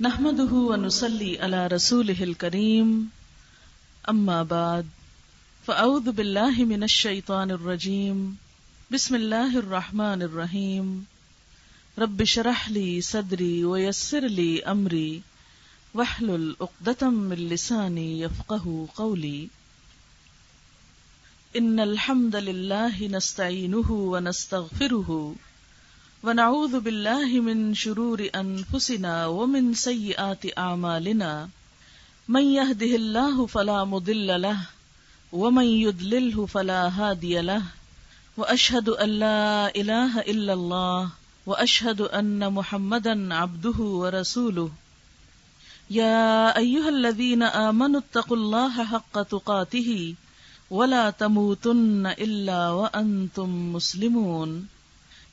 نحمده ونصلي على رسوله الكريم. أما بعد، فأعوذ بالله من الشيطان الرجيم. بسم الله الرحمن الرحيم. رب شرح لي صدري ويسر لي أمري. واحلل عقدة من لساني يفقه قولي. إن الحمد للہ لله نستعينه ونستغفره ونعوذ بالله من شرور أنفسنا ومن سيئات أعمالنا من يهده الله فلا مضل له ومن يضلله فلا هادي له وأشهد أن لا إله إلا الله وأشهد أن محمدا عبده ورسوله يا أيها الذين آمنوا اتقوا الله حق تقاته ولا تموتن إلا وأنتم مسلمون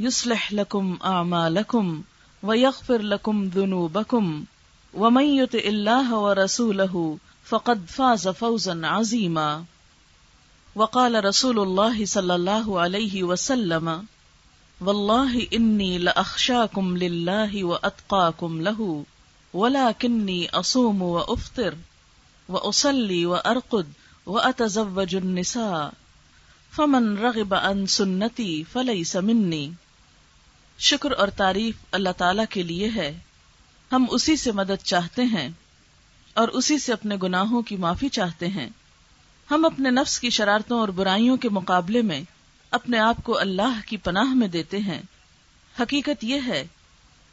يصلح لكم أعمالكم ويغفر لكم ذنوبكم ومن يطع الله ورسوله فقد فاز فوزا عظيما. وقال رسول الله صلى الله عليه وسلم، والله إني لأخشاكم لله وأتقاكم له، ولكني أصوم وأفطر، وأصلي وأرقد وأتزوج النساء، فمن رغب عن سنتي فليس مني. شکر اور تعریف اللہ تعالی کے لیے ہے۔ ہم اسی سے مدد چاہتے ہیں اور اسی سے اپنے گناہوں کی معافی چاہتے ہیں۔ ہم اپنے نفس کی شرارتوں اور برائیوں کے مقابلے میں اپنے آپ کو اللہ کی پناہ میں دیتے ہیں۔ حقیقت یہ ہے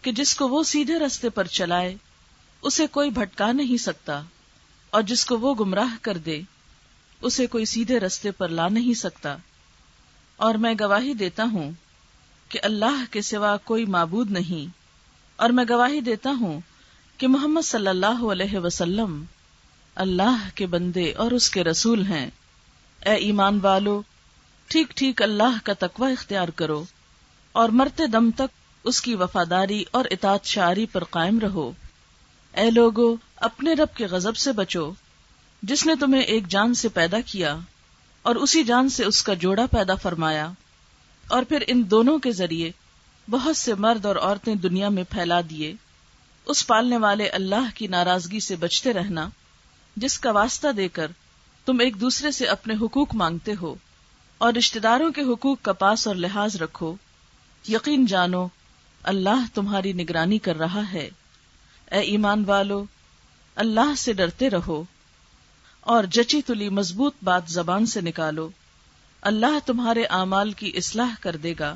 کہ جس کو وہ سیدھے رستے پر چلائے، اسے کوئی بھٹکا نہیں سکتا۔ اور جس کو وہ گمراہ کر دے، اسے کوئی سیدھے رستے پر لا نہیں سکتا۔ اور میں گواہی دیتا ہوں کہ اللہ کے سوا کوئی معبود نہیں۔ اور میں گواہی دیتا ہوں کہ محمد صلی اللہ علیہ وسلم اللہ کے بندے اور اس کے رسول ہیں۔ اے ایمان والو، ٹھیک ٹھیک اللہ کا تقوی اختیار کرو اور مرتے دم تک اس کی وفاداری اور اطاعت شعری پر قائم رہو۔ اے لوگو، اپنے رب کے غضب سے بچو۔ جس نے تمہیں ایک جان سے پیدا کیا اور اسی جان سے اس کا جوڑا پیدا فرمایا۔ اور پھر ان دونوں کے ذریعے بہت سے مرد اور عورتیں دنیا میں پھیلا دیے۔ اس پالنے والے اللہ کی ناراضگی سے بچتے رہنا، جس کا واسطہ دے کر تم ایک دوسرے سے اپنے حقوق مانگتے ہو اور رشتے داروں کے حقوق کا پاس اور لحاظ رکھو۔ یقین جانو، اللہ تمہاری نگرانی کر رہا ہے۔ اے ایمان والو، اللہ سے ڈرتے رہو اور جچی تلی مضبوط بات زبان سے نکالو۔ اللہ تمہارے اعمال کی اصلاح کر دے گا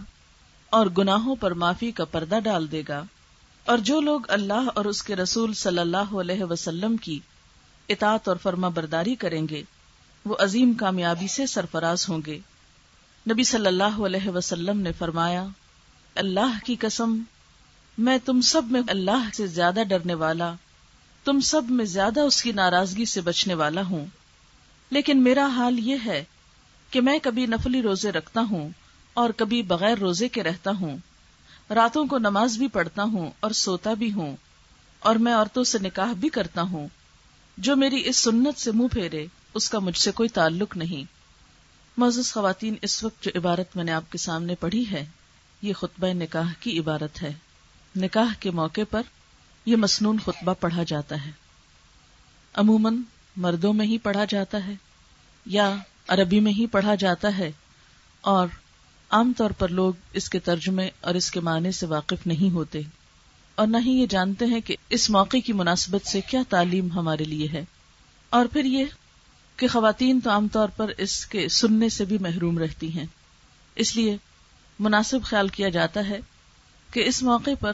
اور گناہوں پر معافی کا پردہ ڈال دے گا۔ اور جو لوگ اللہ اور اس کے رسول صلی اللہ علیہ وسلم کی اطاعت اور فرما برداری کریں گے، وہ عظیم کامیابی سے سرفراز ہوں گے۔ نبی صلی اللہ علیہ وسلم نے فرمایا، اللہ کی قسم، میں تم سب میں اللہ سے زیادہ ڈرنے والا، تم سب میں زیادہ اس کی ناراضگی سے بچنے والا ہوں۔ لیکن میرا حال یہ ہے کہ میں کبھی نفلی روزے رکھتا ہوں اور کبھی بغیر روزے کے رہتا ہوں۔ راتوں کو نماز بھی پڑھتا ہوں اور سوتا بھی ہوں اور میں عورتوں سے نکاح بھی کرتا ہوں۔ جو میری اس سنت سے منہ پھیرے، اس کا مجھ سے کوئی تعلق نہیں۔ معزز خواتین، اس وقت جو عبارت میں نے آپ کے سامنے پڑھی ہے، یہ خطبہ نکاح کی عبارت ہے۔ نکاح کے موقع پر یہ مسنون خطبہ پڑھا جاتا ہے۔ عموماً مردوں میں ہی پڑھا جاتا ہے یا عربی میں ہی پڑھا جاتا ہے اور عام طور پر لوگ اس کے ترجمے اور اس کے معنی سے واقف نہیں ہوتے اور نہ ہی یہ جانتے ہیں کہ اس موقع کی مناسبت سے کیا تعلیم ہمارے لیے ہے اور پھر یہ کہ خواتین تو عام طور پر اس کے سننے سے بھی محروم رہتی ہیں۔ اس لیے مناسب خیال کیا جاتا ہے کہ اس موقع پر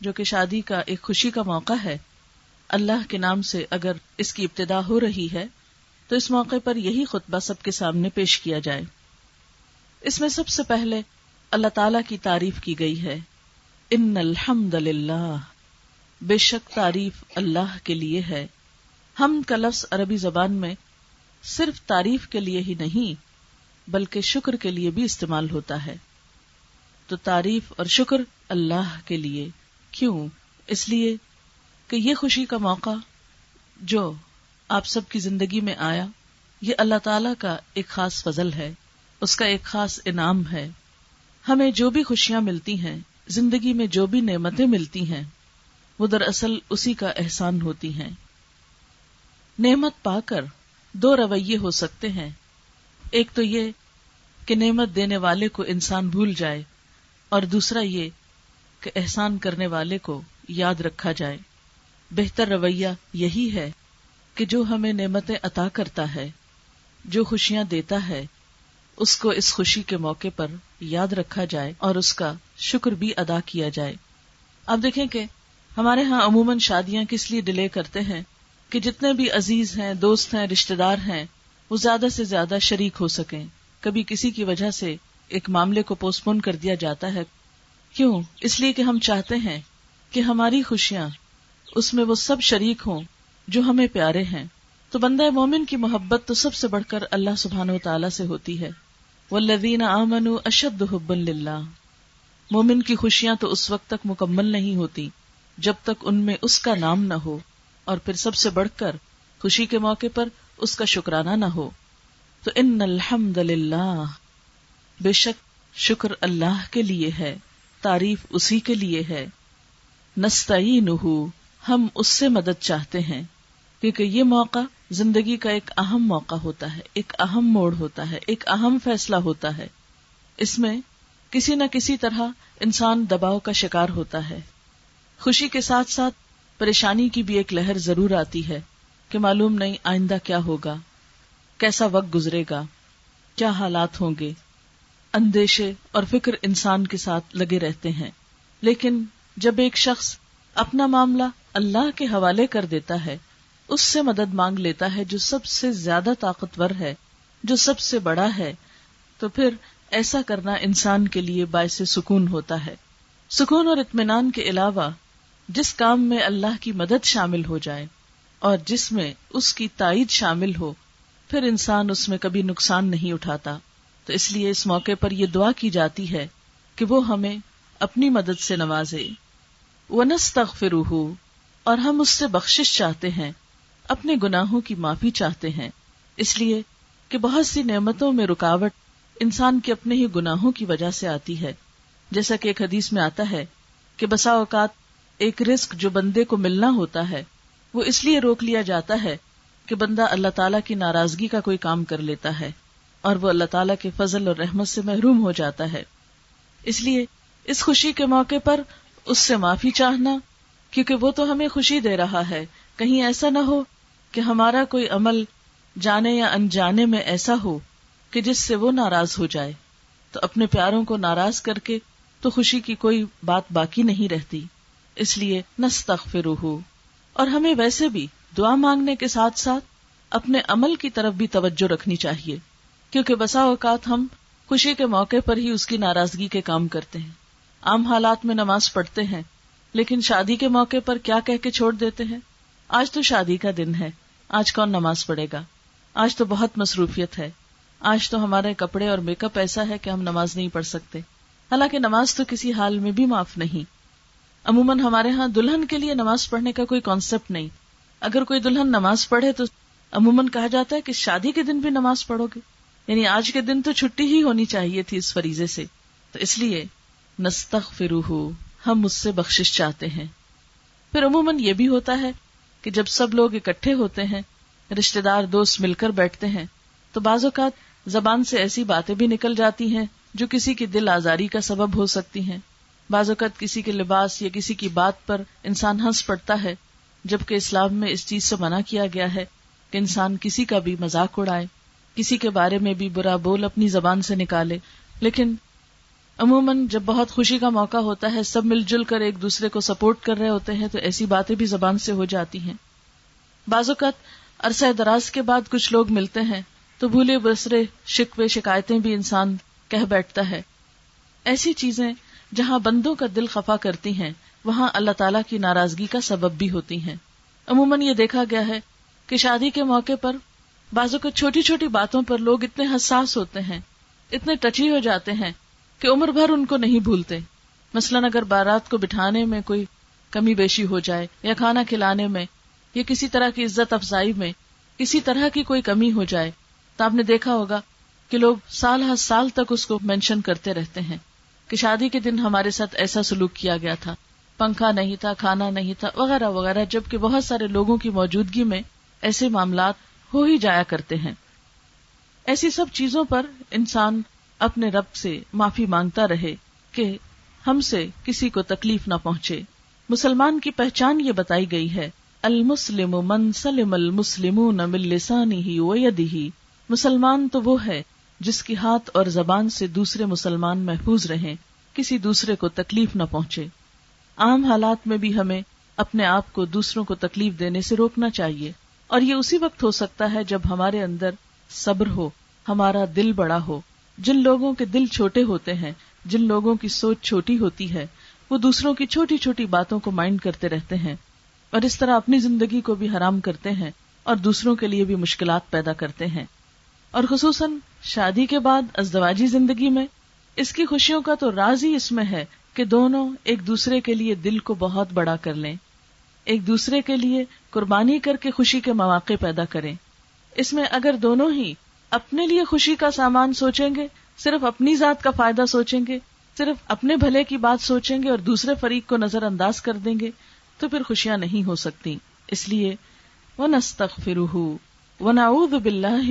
جو کہ شادی کا ایک خوشی کا موقع ہے، اللہ کے نام سے اگر اس کی ابتدا ہو رہی ہے تو اس موقع پر یہی خطبہ سب کے سامنے پیش کیا جائے۔ اس میں سب سے پہلے اللہ تعالی کی تعریف کی گئی ہے۔ ان الحمد للہ بے شک تعریف اللہ کے لیے ہے۔ ہم کا لفظ عربی زبان میں صرف تعریف کے لیے ہی نہیں، بلکہ شکر کے لیے بھی استعمال ہوتا ہے۔ تو تعریف اور شکر اللہ کے لیے۔ کیوں؟ اس لیے کہ یہ خوشی کا موقع جو آپ سب کی زندگی میں آیا، یہ اللہ تعالی کا ایک خاص فضل ہے، اس کا ایک خاص انعام ہے۔ ہمیں جو بھی خوشیاں ملتی ہیں، زندگی میں جو بھی نعمتیں ملتی ہیں، وہ دراصل اسی کا احسان ہوتی ہیں۔ نعمت پا کر دو رویے ہو سکتے ہیں۔ ایک تو یہ کہ نعمت دینے والے کو انسان بھول جائے، اور دوسرا یہ کہ احسان کرنے والے کو یاد رکھا جائے۔ بہتر رویہ یہی ہے کہ جو ہمیں نعمتیں عطا کرتا ہے، جو خوشیاں دیتا ہے، اس کو اس خوشی کے موقع پر یاد رکھا جائے اور اس کا شکر بھی ادا کیا جائے۔ اب دیکھیں کہ ہمارے ہاں عموماً شادیاں کس لیے ڈیلے کرتے ہیں کہ جتنے بھی عزیز ہیں، دوست ہیں رشتے دار ہیں، وہ زیادہ سے زیادہ شریک ہو سکیں۔ کبھی کسی کی وجہ سے ایک معاملے کو پوسٹ پون کر دیا جاتا ہے۔ کیوں؟ اس لیے کہ ہم چاہتے ہیں کہ ہماری خوشیاں، اس میں وہ سب شریک ہوں جو ہمیں پیارے ہیں۔ تو بندہ مومن کی محبت تو سب سے بڑھ کر اللہ سبحان و تعالی سے ہوتی ہے۔ وہ لدین امن اشد حب اللہ مومن کی خوشیاں تو اس وقت تک مکمل نہیں ہوتی، جب تک ان میں اس کا نام نہ ہو، اور پھر سب سے بڑھ کر خوشی کے موقع پر اس کا شکرانہ نہ ہو۔ تو ان الحمد للہ بے شک شکر اللہ کے لیے ہے، تعریف اسی کے لیے ہے۔ نستی ہم اس سے مدد چاہتے ہیں۔ کیونکہ یہ موقع زندگی کا ایک اہم موقع ہوتا ہے، ایک اہم موڑ ہوتا ہے، ایک اہم فیصلہ ہوتا ہے۔ اس میں کسی نہ کسی طرح انسان دباؤ کا شکار ہوتا ہے۔ خوشی کے ساتھ ساتھ پریشانی کی بھی ایک لہر ضرور آتی ہے کہ معلوم نہیں آئندہ کیا ہوگا، کیسا وقت گزرے گا، کیا حالات ہوں گے۔ اندیشے اور فکر انسان کے ساتھ لگے رہتے ہیں۔ لیکن جب ایک شخص اپنا معاملہ اللہ کے حوالے کر دیتا ہے اس سے مدد مانگ لیتا ہے جو سب سے زیادہ طاقتور ہے، جو سب سے بڑا ہے۔ تو پھر ایسا کرنا انسان کے لیے باعث سکون ہوتا ہے۔ سکون اور اطمینان کے علاوہ جس کام میں اللہ کی مدد شامل ہو جائے اور جس میں اس کی تائید شامل ہو، پھر انسان اس میں کبھی نقصان نہیں اٹھاتا۔ تو اس لیے اس موقع پر یہ دعا کی جاتی ہے کہ وہ ہمیں اپنی مدد سے نوازے۔ ونس تغفرہ اور ہم اس سے بخشش چاہتے ہیں۔ اپنے گناہوں کی معافی چاہتے ہیں۔ اس لیے کہ بہت سی نعمتوں میں رکاوٹ انسان کے اپنے ہی گناہوں کی وجہ سے آتی ہے۔ جیسا کہ ایک حدیث میں آتا ہے کہ بسا اوقات ایک رسک جو بندے کو ملنا ہوتا ہے، وہ اس لیے روک لیا جاتا ہے کہ بندہ اللہ تعالیٰ کی ناراضگی کا کوئی کام کر لیتا ہے اور وہ اللہ تعالیٰ کے فضل اور رحمت سے محروم ہو جاتا ہے۔ اس لیے اس خوشی کے موقع پر اس سے معافی چاہنا، کیونکہ وہ تو ہمیں خوشی دے رہا ہے۔ کہیں ایسا نہ ہو کہ ہمارا کوئی عمل جانے یا انجانے میں ایسا ہو کہ جس سے وہ ناراض ہو جائے، تو اپنے پیاروں کو ناراض کر کے تو خوشی کی کوئی بات باقی نہیں رہتی۔ اس لیے نستغفر اور ہمیں ویسے بھی دعا مانگنے کے ساتھ ساتھ اپنے عمل کی طرف بھی توجہ رکھنی چاہیے، کیونکہ بسا اوقات ہم خوشی کے موقع پر ہی اس کی ناراضگی کے کام کرتے ہیں۔ عام حالات میں نماز پڑھتے ہیں، لیکن شادی کے موقع پر کیا کہہ کے چھوڑ دیتے ہیں؟ آج تو شادی کا دن ہے، آج کون نماز پڑھے گا؟ آج تو بہت مصروفیت ہے۔ آج تو ہمارے کپڑے اور میک اپ ایسا ہے کہ ہم نماز نہیں پڑھ سکتے۔ حالانکہ نماز تو کسی حال میں بھی معاف نہیں۔ عموماً ہمارے ہاں دلہن کے لیے نماز پڑھنے کا کوئی کانسیپٹ نہیں۔ اگر کوئی دلہن نماز پڑھے تو عموماً کہا جاتا ہے کہ شادی کے دن بھی نماز پڑھو گے۔ یعنی آج کے دن تو چھٹی ہی ہونی چاہیے تھی اس فریضے سے۔ تو اس لیے نستخ فرو ہم اس سے بخش چاہتے ہیں۔ پھر عموماً یہ بھی ہوتا ہے کہ جب سب لوگ اکٹھے ہوتے ہیں رشتے دار دوست مل کر بیٹھتے ہیں، تو بعض اوقات زبان سے ایسی باتیں بھی نکل جاتی ہیں جو کسی کی دل آزاری کا سبب ہو سکتی ہیں۔ بعض اوقات کسی کے لباس یا کسی کی بات پر انسان ہنس پڑتا ہے، جبکہ اسلام میں اس چیز سے منع کیا گیا ہے کہ انسان کسی کا بھی مذاق اڑائے، کسی کے بارے میں بھی برا بول اپنی زبان سے نکالے۔ لیکن عموماً جب بہت خوشی کا موقع ہوتا ہے، سب مل جل کر ایک دوسرے کو سپورٹ کر رہے ہوتے ہیں، تو ایسی باتیں بھی زبان سے ہو جاتی ہیں۔ بعض اوقات عرصہ دراز کے بعد کچھ لوگ ملتے ہیں، تو بھولے بسرے شکوے، شکایتیں بھی انسان کہہ بیٹھتا ہے۔ ایسی چیزیں جہاں بندوں کا دل خفا کرتی ہیں، وہاں اللہ تعالیٰ کی ناراضگی کا سبب بھی ہوتی ہیں۔ عموماً یہ دیکھا گیا ہے کہ شادی کے موقع پر بازو کو چھوٹی چھوٹی باتوں پر لوگ اتنے حساس ہوتے ہیں، اتنے ٹچی ہو جاتے ہیں کہ عمر بھر ان کو نہیں بھولتے۔ مثلاً اگر بارات کو بٹھانے میں کوئی کمی بیشی ہو جائے یا کھانا کھلانے میں یا کسی طرح کی عزت افزائی میں کسی طرح کی کوئی کمی ہو جائے تو آپ نے دیکھا ہوگا کہ لوگ سال ہر سال تک اس کو مینشن کرتے رہتے ہیں کہ شادی کے دن ہمارے ساتھ ایسا سلوک کیا گیا تھا۔ پنکھا نہیں تھا، کھانا نہیں تھا، وغیرہ وغیرہ، جبکہ بہت سارے لوگوں کی موجودگی میں ایسے معاملات ہو ہی جایا کرتے ہیں۔ ایسی سب چیزوں پر انسان اپنے رب سے معافی مانگتا رہے کہ ہم سے کسی کو تکلیف نہ پہنچے۔ مسلمان کی پہچان یہ بتائی گئی ہے، المسلم من سلم المسلم لسانی ہی ہی مسلمان تو وہ ہے جس کی ہاتھ اور زبان سے دوسرے مسلمان محفوظ رہیں، کسی دوسرے کو تکلیف نہ پہنچے۔ عام حالات میں بھی ہمیں اپنے آپ کو دوسروں کو تکلیف دینے سے روکنا چاہیے۔ اور یہ اسی وقت ہو سکتا ہے جب ہمارے اندر صبر ہو، ہمارا دل بڑا ہو۔ جن لوگوں کے دل چھوٹے ہوتے ہیں، جن لوگوں کی سوچ چھوٹی ہوتی ہے، وہ دوسروں کی چھوٹی چھوٹی باتوں کو مائنڈ کرتے رہتے ہیں اور اس طرح اپنی زندگی کو بھی حرام کرتے ہیں اور دوسروں کے لیے بھی مشکلات پیدا کرتے ہیں۔ اور خصوصاً شادی کے بعد ازدواجی زندگی میں، اس کی خوشیوں کا تو راز ہی اس میں ہے کہ دونوں ایک دوسرے کے لیے دل کو بہت بڑا کر لیں۔ ایک دوسرے کے لیے قربانی کر کے خوشی کے مواقع پیدا کریں۔ اس میں اگر دونوں ہی اپنے لیے خوشی کا سامان سوچیں گے، صرف اپنی ذات کا فائدہ سوچیں گے، صرف اپنے بھلے کی بات سوچیں گے اور دوسرے فریق کو نظر انداز کر دیں گے، تو پھر خوشیاں نہیں ہو سکتی۔ اس لیے وہ نستخ وہ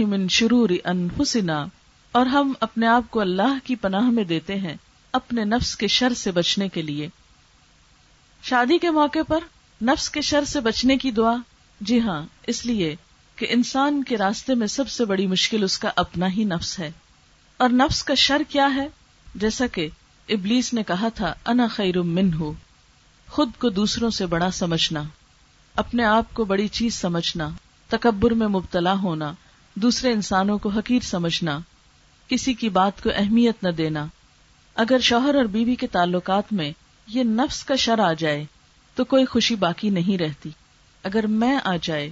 من شرور انفسنا اور ہم اپنے آپ کو اللہ کی پناہ میں دیتے ہیں، اپنے نفس کے شر سے بچنے کے لیے۔ شادی کے موقع پر نفس کے شر سے بچنے کی دعا۔ جی ہاں اس لیے کہ انسان کے راستے میں سب سے بڑی مشکل اس کا اپنا ہی نفس ہے۔ اور نفس کا شر کیا ہے؟ جیسا کہ ابلیس نے کہا تھا، انا خیر من ہو خود کو دوسروں سے بڑا سمجھنا، اپنے آپ کو بڑی چیز سمجھنا، تکبر میں مبتلا ہونا، دوسرے انسانوں کو حقیر سمجھنا، کسی کی بات کو اہمیت نہ دینا۔ اگر شوہر اور بیوی کے تعلقات میں یہ نفس کا شر آ جائے، تو کوئی خوشی باقی نہیں رہتی۔ اگر میں آ جائے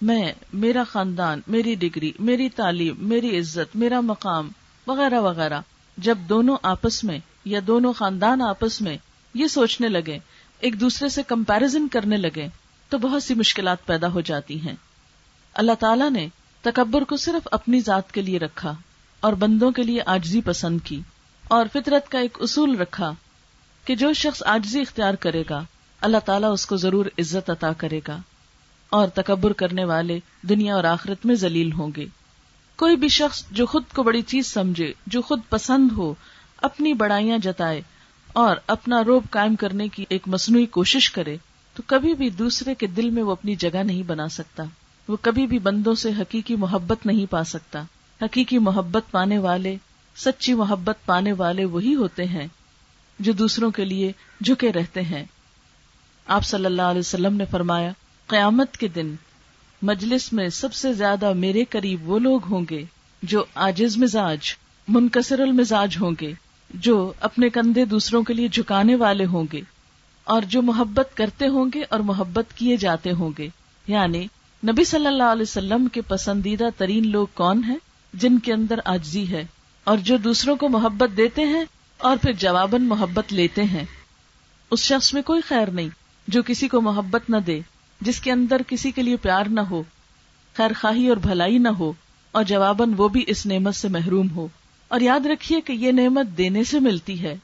میں، میرا خاندان، میری ڈگری، میری تعلیم، میری عزت، میرا مقام، وغیرہ وغیرہ۔ جب دونوں آپس میں یا دونوں خاندان آپس میں یہ سوچنے لگے، ایک دوسرے سے کمپیرزن کرنے لگے، تو بہت سی مشکلات پیدا ہو جاتی ہیں۔ اللہ تعالیٰ نے تکبر کو صرف اپنی ذات کے لیے رکھا اور بندوں کے لیے آجزی پسند کی اور فطرت کا ایک اصول رکھا کہ جو شخص آجزی اختیار کرے گا، اللہ تعالیٰ اس کو ضرور عزت عطا کرے گا۔ اور تکبر کرنے والے دنیا اور آخرت میں ذلیل ہوں گے۔ کوئی بھی شخص جو خود کو بڑی چیز سمجھے، جو خود پسند ہو، اپنی بڑائیاں جتائے اور اپنا روب قائم کرنے کی ایک مصنوعی کوشش کرے، تو کبھی بھی دوسرے کے دل میں وہ اپنی جگہ نہیں بنا سکتا۔ وہ کبھی بھی بندوں سے حقیقی محبت نہیں پا سکتا۔ حقیقی محبت پانے والے، سچی محبت پانے والے وہی ہوتے ہیں جو دوسروں کے لیے جھکے رہتے ہیں۔ آپ صلی اللہ علیہ وسلم نے فرمایا قیامت کے دن مجلس میں سب سے زیادہ میرے قریب وہ لوگ ہوں گے جو آجز مزاج، منکسر المزاج ہوں گے، جو اپنے کندھے دوسروں کے لیے جھکانے والے ہوں گے اور جو محبت کرتے ہوں گے اور محبت کیے جاتے ہوں گے۔ یعنی نبی صلی اللہ علیہ وسلم کے پسندیدہ ترین لوگ کون ہیں؟ جن کے اندر آجزی ہے اور جو دوسروں کو محبت دیتے ہیں اور پھر جواباً محبت لیتے ہیں۔ اس شخص میں کوئی خیر نہیں جو کسی کو محبت نہ دے۔ جس کے اندر کسی کے لیے پیار نہ ہو، خیر خواہی اور بھلائی نہ ہو، اور جواباً وہ بھی اس نعمت سے محروم ہو۔ اور یاد رکھیے کہ یہ نعمت دینے سے ملتی ہے۔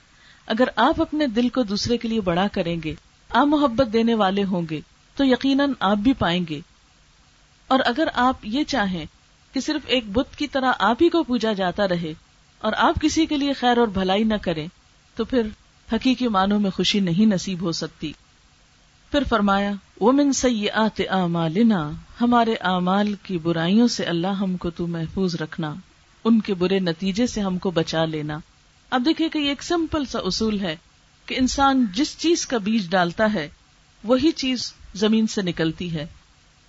اگر آپ اپنے دل کو دوسرے کے لیے بڑا کریں گے آپ محبت دینے والے ہوں گے، تو یقیناً آپ بھی پائیں گے۔ اور اگر آپ یہ چاہیں کہ صرف ایک بت کی طرح آپ ہی کو پوجا جاتا رہے اور آپ کسی کے لیے خیر اور بھلائی نہ کریں، تو پھر حقیقی معنوں میں خوشی نہیں نصیب ہو سکتی۔ پھر فرمایا وہ من سی آتے ہمارے اعمال کی برائیوں سے اللہ ہم کو تو محفوظ رکھنا، ان کے برے نتیجے سے ہم کو بچا لینا۔ اب دیکھیے کہ یہ ایک سمپل سا اصول ہے کہ انسان جس چیز کا بیج ڈالتا ہے، وہی چیز زمین سے نکلتی ہے۔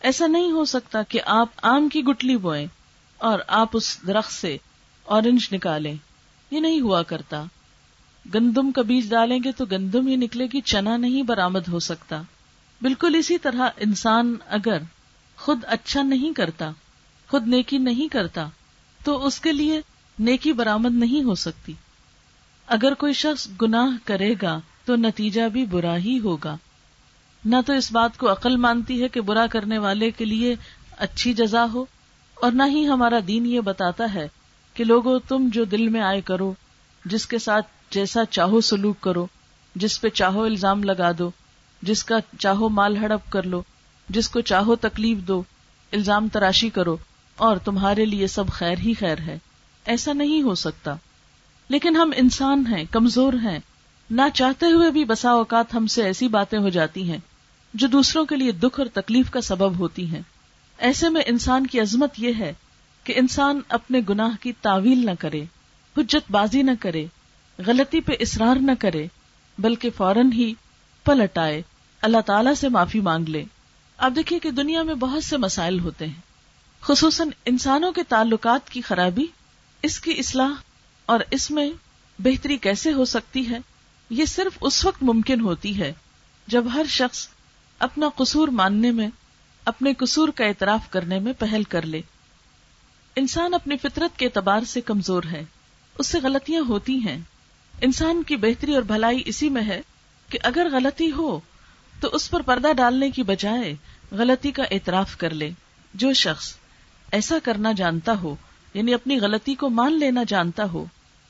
ایسا نہیں ہو سکتا کہ آپ آم کی گٹلی بوئیں اور آپ اس درخت سے اورنج نکالیں۔ یہ نہیں ہوا کرتا۔ گندم کا بیج ڈالیں گے تو گندم ہی نکلے گی، چنا نہیں برآمد ہو سکتا۔ بالکل اسی طرح انسان اگر خود اچھا نہیں کرتا، خود نیکی نہیں کرتا، تو اس کے لیے نیکی برآمد نہیں ہو سکتی۔ اگر کوئی شخص گناہ کرے گا، تو نتیجہ بھی برا ہی ہوگا۔ نہ تو اس بات کو عقل مانتی ہے کہ برا کرنے والے کے لیے اچھی جزا ہو، اور نہ ہی ہمارا دین یہ بتاتا ہے کہ لوگوں تم جو دل میں آئے کرو، جس کے ساتھ جیسا چاہو سلوک کرو، جس پہ چاہو الزام لگا دو۔ جس کا چاہو مال ہڑپ کر لو، جس کو چاہو تکلیف دو، الزام تراشی کرو، اور تمہارے لیے سب خیر ہی خیر ہے۔ ایسا نہیں ہو سکتا۔ لیکن ہم انسان ہیں، کمزور ہیں۔ نہ چاہتے ہوئے بھی بسا اوقات ہم سے ایسی باتیں ہو جاتی ہیں جو دوسروں کے لیے دکھ اور تکلیف کا سبب ہوتی ہیں۔ ایسے میں انسان کی عظمت یہ ہے کہ انسان اپنے گناہ کی تعویل نہ کرے، حجت بازی نہ کرے، غلطی پہ اصرار نہ کرے، بلکہ فوراً ہی پلٹ آئے۔ اللہ تعالی سے معافی مانگ لے۔ اب دیکھیے کہ دنیا میں بہت سے مسائل ہوتے ہیں۔ خصوصاً انسانوں کے تعلقات کی خرابی، اس کی اصلاح اور اس میں بہتری کیسے ہو سکتی ہے، یہ صرف اس وقت ممکن ہوتی ہے جب ہر شخص اپنا قصور ماننے میں، اپنے قصور کا اعتراف کرنے میں پہل کر لے۔ انسان اپنی فطرت کے اعتبار سے کمزور ہے، اس سے غلطیاں ہوتی ہیں۔ انسان کی بہتری اور بھلائی اسی میں ہے کہ اگر غلطی ہو تو اس پر پردہ ڈالنے کی بجائے غلطی کا اعتراف کر لے۔ جو شخص ایسا کرنا جانتا ہو یعنی اپنی غلطی کو مان لینا جانتا ہو،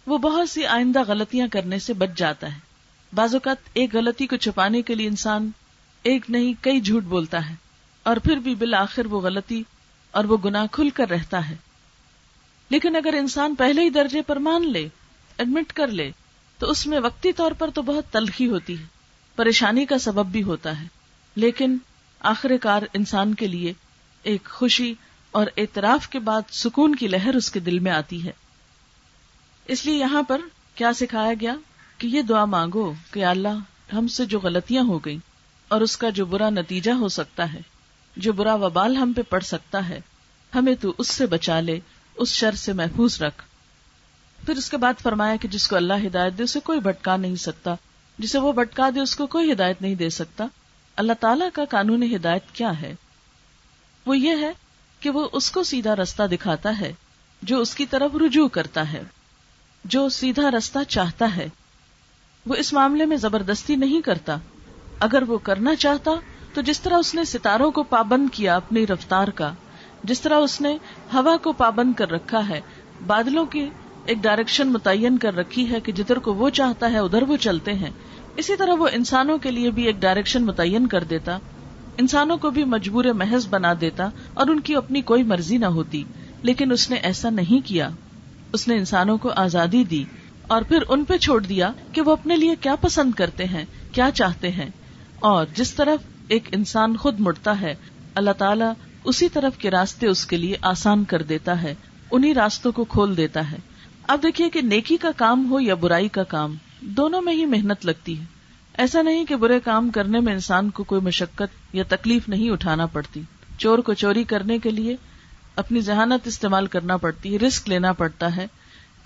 وہ بہت سی آئندہ غلطیاں کرنے سے بچ جاتا ہے۔ بعض اوقات ایک غلطی کو چھپانے کے لیے انسان ایک نہیں، کئی جھوٹ بولتا ہے، اور پھر بھی بالآخر وہ غلطی اور وہ گناہ کھل کر رہتا ہے۔ لیکن اگر انسان پہلے ہی درجے پر مان لے ایڈمٹ کر لے، تو اس میں وقتی طور پر تو بہت تلخی ہوتی ہے۔ پریشانی کا سبب بھی ہوتا ہے۔ لیکن آخر کار انسان کے لیے ایک خوشی اور اعتراف کے بعد سکون کی لہر اس کے دل میں آتی ہے۔ اس لیے یہاں پر کیا سکھایا گیا کہ یہ دعا مانگو کہ اللہ، ہم سے جو غلطیاں ہو گئی اور اس کا جو برا نتیجہ ہو سکتا ہے، جو برا وبال ہم پہ پڑ سکتا ہے، ہمیں تو اس سے بچا لے، اس شر سے محفوظ رکھ۔ پھر اس کے بعد فرمایا کہ جس کو اللہ ہدایت دے، اسے کوئی بھٹکا نہیں سکتا۔ جسے وہ بھٹکا دے، اس کو کوئی ہدایت نہیں دے سکتا۔ اللہ تعالیٰ کا قانون ہدایت کیا ہے؟ وہ یہ ہے کہ وہ اس کو سیدھا رستہ دکھاتا ہے، جو اس کی طرف رجوع کرتا ہے۔ جو سیدھا رستہ چاہتا ہے۔ وہ اس معاملے میں زبردستی نہیں کرتا۔ اگر وہ کرنا چاہتا، تو جس طرح اس نے ستاروں کو پابند کیا اپنی رفتار کا، جس طرح اس نے ہوا کو پابند کر رکھا ہے، بادلوں کی ایک ڈائریکشن متعین کر رکھی ہے کہ جدھر کو وہ چاہتا ہے، ادھر وہ چلتے ہیں۔ اسی طرح وہ انسانوں کے لیے بھی ایک ڈائریکشن متعین کر دیتا، انسانوں کو بھی مجبور محض بنا دیتا اور ان کی اپنی کوئی مرضی نہ ہوتی، لیکن اس نے ایسا نہیں کیا۔ اس نے انسانوں کو آزادی دی اور پھر ان پہ چھوڑ دیا کہ وہ اپنے لیے کیا پسند کرتے ہیں، کیا چاہتے ہیں۔ اور جس طرف ایک انسان خود مڑتا ہے، اللہ تعالیٰ اسی طرف کے راستے اس کے لیے آسان کر دیتا ہے انہیں راستوں کو کھول دیتا ہے۔ اب دیکھیے کہ نیکی کا کام ہو یا برائی کا کام۔ دونوں میں ہی محنت لگتی ہے۔ ایسا نہیں کہ برے کام کرنے میں انسان کو کوئی مشقت یا تکلیف نہیں اٹھانا پڑتی۔ چور کو چوری کرنے کے لیے اپنی ذہانت استعمال کرنا پڑتی ہے، رسک لینا پڑتا ہے۔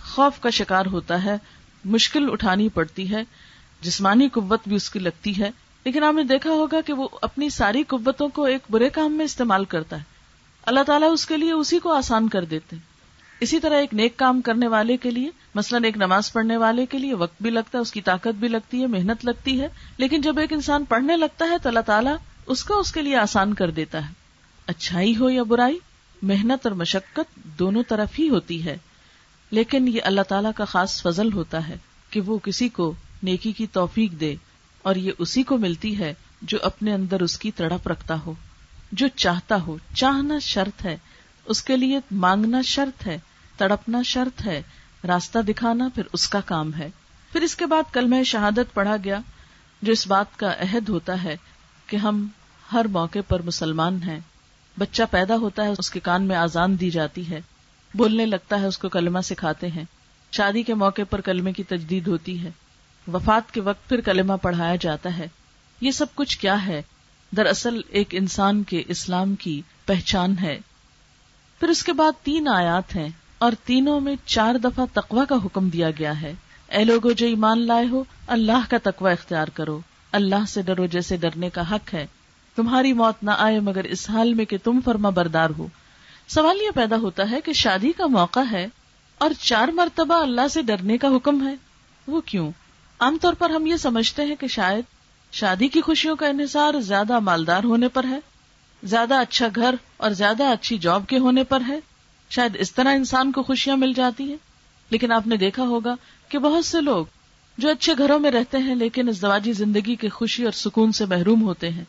خوف کا شکار ہوتا ہے، مشکل اٹھانی پڑتی ہے۔ جسمانی قوت بھی اس کی لگتی ہے۔ لیکن آپ نے دیکھا ہوگا کہ وہ اپنی ساری قوتوں کو ایک برے کام میں استعمال کرتا ہے۔ اللہ تعالیٰ اس کے لیے اسی کو آسان کر دیتے اسی طرح ایک نیک کام کرنے والے کے لیے، مثلاً ایک نماز پڑھنے والے کے لیے وقت بھی لگتا ہے، اس کی طاقت بھی لگتی ہے، محنت لگتی ہے، لیکن جب ایک انسان پڑھنے لگتا ہے تو اللہ تعالیٰ اس کو اس کے لیے آسان کر دیتا ہے۔ اچھائی ہو یا برائی، محنت اور مشقت دونوں طرف ہی ہوتی ہے۔ لیکن یہ اللہ تعالیٰ کا خاص فضل ہوتا ہے کہ وہ کسی کو نیکی کی توفیق دے اور یہ اسی کو ملتی ہے جو اپنے اندر اس کی تڑپ رکھتا ہو، جو چاہتا ہو، چاہنا شرط ہے۔ اس کے لیے مانگنا شرط ہے، تڑپنا شرط ہے، راستہ دکھانا پھر اس کا کام ہے۔ پھر اس کے بعد کل میں شہادت پڑھا گیا، جو اس بات کا عہد ہوتا ہے کہ ہم ہر موقع پر مسلمان ہیں۔ بچہ پیدا ہوتا ہے، اس کے کان میں آزان دی جاتی ہے۔ بولنے لگتا ہے، اس کو کلمہ سکھاتے ہیں۔ شادی کے موقع پر کلمے کی تجدید ہوتی ہے۔ وفات کے وقت پھر کلمہ پڑھایا جاتا ہے۔ یہ سب کچھ کیا ہے؟ دراصل ایک انسان کے اسلام کی پہچان ہے۔ پھر اس کے بعد تین آیات ہیں اور تینوں میں چار دفعہ تقوا کا حکم دیا گیا ہے۔ اے لوگو، جو ایمان لائے ہو، اللہ کا تقوی اختیار کرو۔ اللہ سے ڈرو جیسے ڈرنے کا حق ہے۔ تمہاری موت نہ آئے مگر اس حال میں کہ تم فرما بردار ہو۔ سوال یہ پیدا ہوتا ہے کہ شادی کا موقع ہے اور چار مرتبہ اللہ سے ڈرنے کا حکم ہے۔ وہ کیوں؟ عام طور پر ہم یہ سمجھتے ہیں کہ شاید شادی کی خوشیوں کا انحصار زیادہ مالدار ہونے پر ہے۔ زیادہ اچھا گھر اور زیادہ اچھی جاب کے ہونے پر ہے؟ شاید اس طرح انسان کو خوشیاں مل جاتی ہیں۔ لیکن آپ نے دیکھا ہوگا کہ بہت سے لوگ جو اچھے گھروں میں رہتے ہیں لیکن اس دواجی زندگی کے خوشی اور سکون سے محروم ہوتے ہیں۔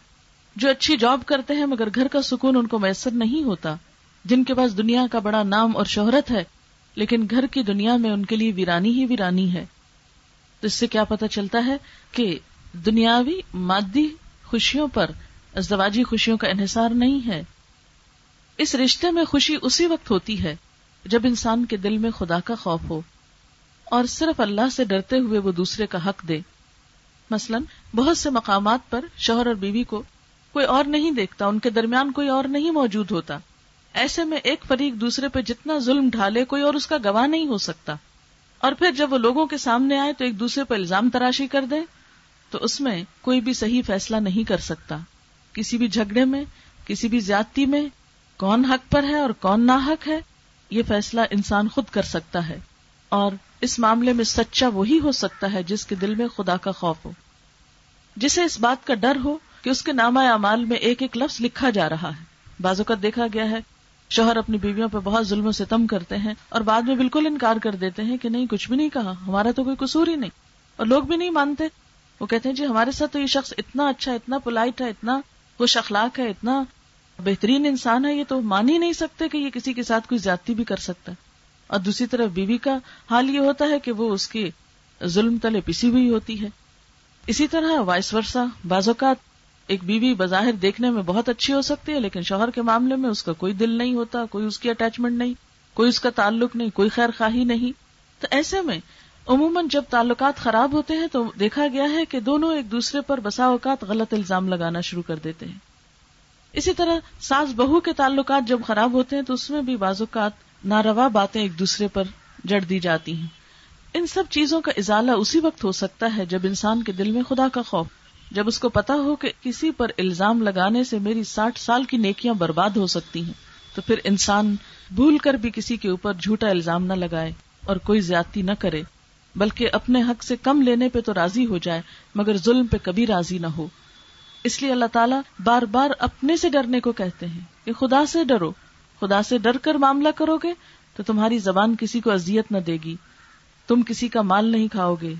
جو اچھی جاب کرتے ہیں مگر گھر کا سکون ان کو میسر نہیں ہوتا، جن کے پاس دنیا کا بڑا نام اور شہرت ہے، لیکن گھر کی دنیا میں ان کے لیے ویرانی ہی ویرانی ہے۔ تو اس سے کیا پتا چلتا ہے کہ دنیاوی مادی خوشیوں پر ازدواجی خوشیوں کا انحصار نہیں ہے۔ اس رشتے میں خوشی اسی وقت ہوتی ہے جب انسان کے دل میں خدا کا خوف ہو اور صرف اللہ سے ڈرتے ہوئے وہ دوسرے کا حق دے۔ مثلا، بہت سے مقامات پر شوہر اور بیوی کو کوئی اور نہیں دیکھتا، ان کے درمیان کوئی اور نہیں موجود ہوتا۔ ایسے میں ایک فریق دوسرے پہ جتنا ظلم ڈھالے، کوئی اور اس کا گواہ نہیں ہو سکتا۔ اور پھر جب وہ لوگوں کے سامنے آئے تو ایک دوسرے پہ الزام تراشی کر دے، تو اس میں کوئی بھی صحیح فیصلہ نہیں کر سکتا۔ کسی بھی جھگڑے میں، کسی بھی زیادتی میں کون حق پر ہے اور کون نا حق ہے، یہ فیصلہ انسان خود کر سکتا ہے۔ اور اس معاملے میں سچا وہی ہو سکتا ہے جس کے دل میں خدا کا خوف ہو۔ جسے اس بات کا ڈر ہو کہ اس کے نامہ اعمال میں ایک ایک لفظ لکھا جا رہا ہے۔ بازو کا دیکھا گیا ہے، شوہر اپنی بیویوں پہ بہت ظلم و ستم کرتے ہیں اور بعد میں بالکل انکار کر دیتے ہیں کہ نہیں، کچھ بھی نہیں کہا، ہمارا تو کوئی قصور ہی نہیں۔ اور لوگ بھی نہیں مانتے۔ وہ کہتے ہیں جی ہمارے ساتھ تو یہ شخص اتنا اچھا اتنا پولائٹ ہے، اتنا خوش اخلاق ہے، اتنا بہترین انسان ہے، یہ تو مان ہی نہیں سکتے کہ یہ کسی کے ساتھ کوئی زیادتی بھی کر سکتا ہے۔ اور دوسری طرف بیوی کا حال یہ ہوتا ہے کہ وہ اس کی ظلم تلے پسی ہوئی ہوتی ہے۔ اسی طرح وائس ورسا بعض اوقات ایک بیوی بظاہر دیکھنے میں بہت اچھی ہو سکتی ہے، لیکن شوہر کے معاملے میں اس کا کوئی دل نہیں ہوتا، کوئی اس کی اٹیچمنٹ نہیں، کوئی اس کا تعلق نہیں، کوئی خیر خواہی نہیں۔ تو ایسے میں عموماً جب تعلقات خراب ہوتے ہیں تو دیکھا گیا ہے کہ دونوں ایک دوسرے پر بسا اوقات غلط الزام لگانا شروع کر دیتے ہیں۔ اسی طرح ساس بہو کے تعلقات جب خراب ہوتے ہیں تو اس میں بھی بعض اوقات ناروا باتیں ایک دوسرے پر جڑ دی جاتی ہیں۔ ان سب چیزوں کا ازالہ اسی وقت ہو سکتا ہے جب انسان کے دل میں خدا کا خوف، جب اس کو پتا ہو کہ کسی پر الزام لگانے سے میری ساٹھ سال کی نیکیاں برباد ہو سکتی ہیں، تو پھر انسان بھول کر بھی کسی کے اوپر جھوٹا الزام نہ لگائے اور کوئی زیادتی نہ کرے۔ بلکہ اپنے حق سے کم لینے پہ تو راضی ہو جائے، مگر ظلم پہ کبھی راضی نہ ہو۔ اس لیے اللہ تعالیٰ بار بار اپنے سے ڈرنے کو کہتے ہیں کہ خدا سے ڈرو۔ خدا سے ڈر کر معاملہ کرو گے تو تمہاری زبان کسی کو اذیت نہ دے گی۔ تم کسی کا مال نہیں کھاؤ گے،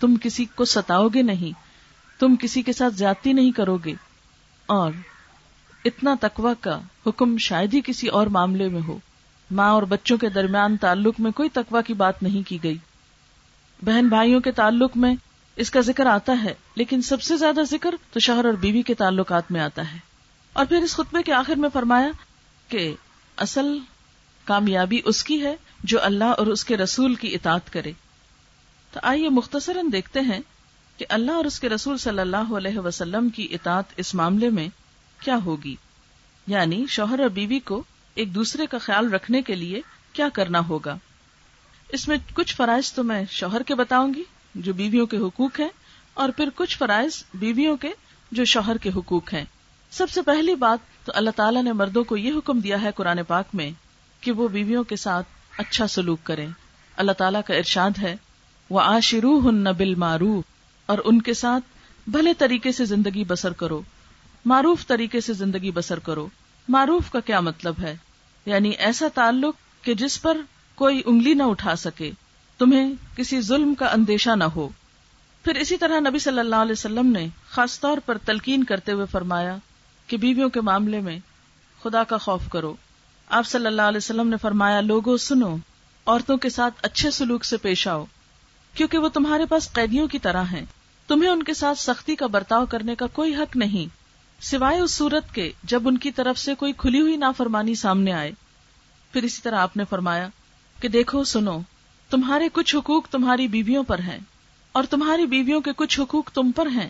تم کسی کو ستاؤ گے نہیں، تم کسی کے ساتھ زیادتی نہیں کرو گے۔ اور اتنا تقوی کا حکم شاید ہی کسی اور معاملے میں ہو۔ ماں اور بچوں کے درمیان تعلق میں کوئی تقوی کی بات نہیں کی گئی۔ بہن بھائیوں کے تعلق میں اس کا ذکر آتا ہے، لیکن سب سے زیادہ ذکر تو شوہر اور بیوی کے تعلقات میں آتا ہے۔ اور پھر اس خطبے کے آخر میں فرمایا کہ اصل کامیابی اس کی ہے جو اللہ اور اس کے رسول کی اطاعت کرے۔ تو آئیے مختصراً دیکھتے ہیں کہ اللہ اور اس کے رسول صلی اللہ علیہ وسلم کی اطاعت اس معاملے میں کیا ہوگی۔ یعنی شوہر اور بیوی کو ایک دوسرے کا خیال رکھنے کے لیے کیا کرنا ہوگا۔ اس میں کچھ فرائض تو میں شوہر کے بتاؤں گی، جو بیویوں کے حقوق ہیں، اور پھر کچھ فرائض بیویوں کے جو شوہر کے حقوق ہیں۔ سب سے پہلی بات تو اللہ تعالیٰ نے مردوں کو یہ حکم دیا ہے قرآن پاک میں کہ وہ بیویوں کے ساتھ اچھا سلوک کریں۔ اللہ تعالیٰ کا ارشاد ہے وہ آشرو ہن بل معروف اور ان کے ساتھ بھلے طریقے سے زندگی بسر کرو۔ معروف طریقے سے زندگی بسر کرو۔ معروف کا کیا مطلب ہے؟ یعنی ایسا تعلق کہ جس پر کوئی انگلی نہ اٹھا سکے، تمہیں کسی ظلم کا اندیشہ نہ ہو۔ پھر اسی طرح نبی صلی اللہ علیہ وسلم نے خاص طور پر تلقین کرتے ہوئے فرمایا کہ بیویوں کے معاملے میں خدا کا خوف کرو۔ آپ صلی اللہ علیہ وسلم نے فرمایا لوگوں سنو، عورتوں کے ساتھ اچھے سلوک سے پیش آؤ، کیونکہ وہ تمہارے پاس قیدیوں کی طرح ہیں۔ تمہیں ان کے ساتھ سختی کا برتاؤ کرنے کا کوئی حق نہیں۔ سوائے اس صورت کے، جب ان کی طرف سے کوئی کھلی ہوئی نافرمانی سامنے آئے۔ پھر اسی طرح آپ نے فرمایا کہ دیکھو سنو، تمہارے کچھ حقوق تمہاری بیویوں پر ہیں، اور تمہاری بیویوں کے کچھ حقوق تم پر ہیں۔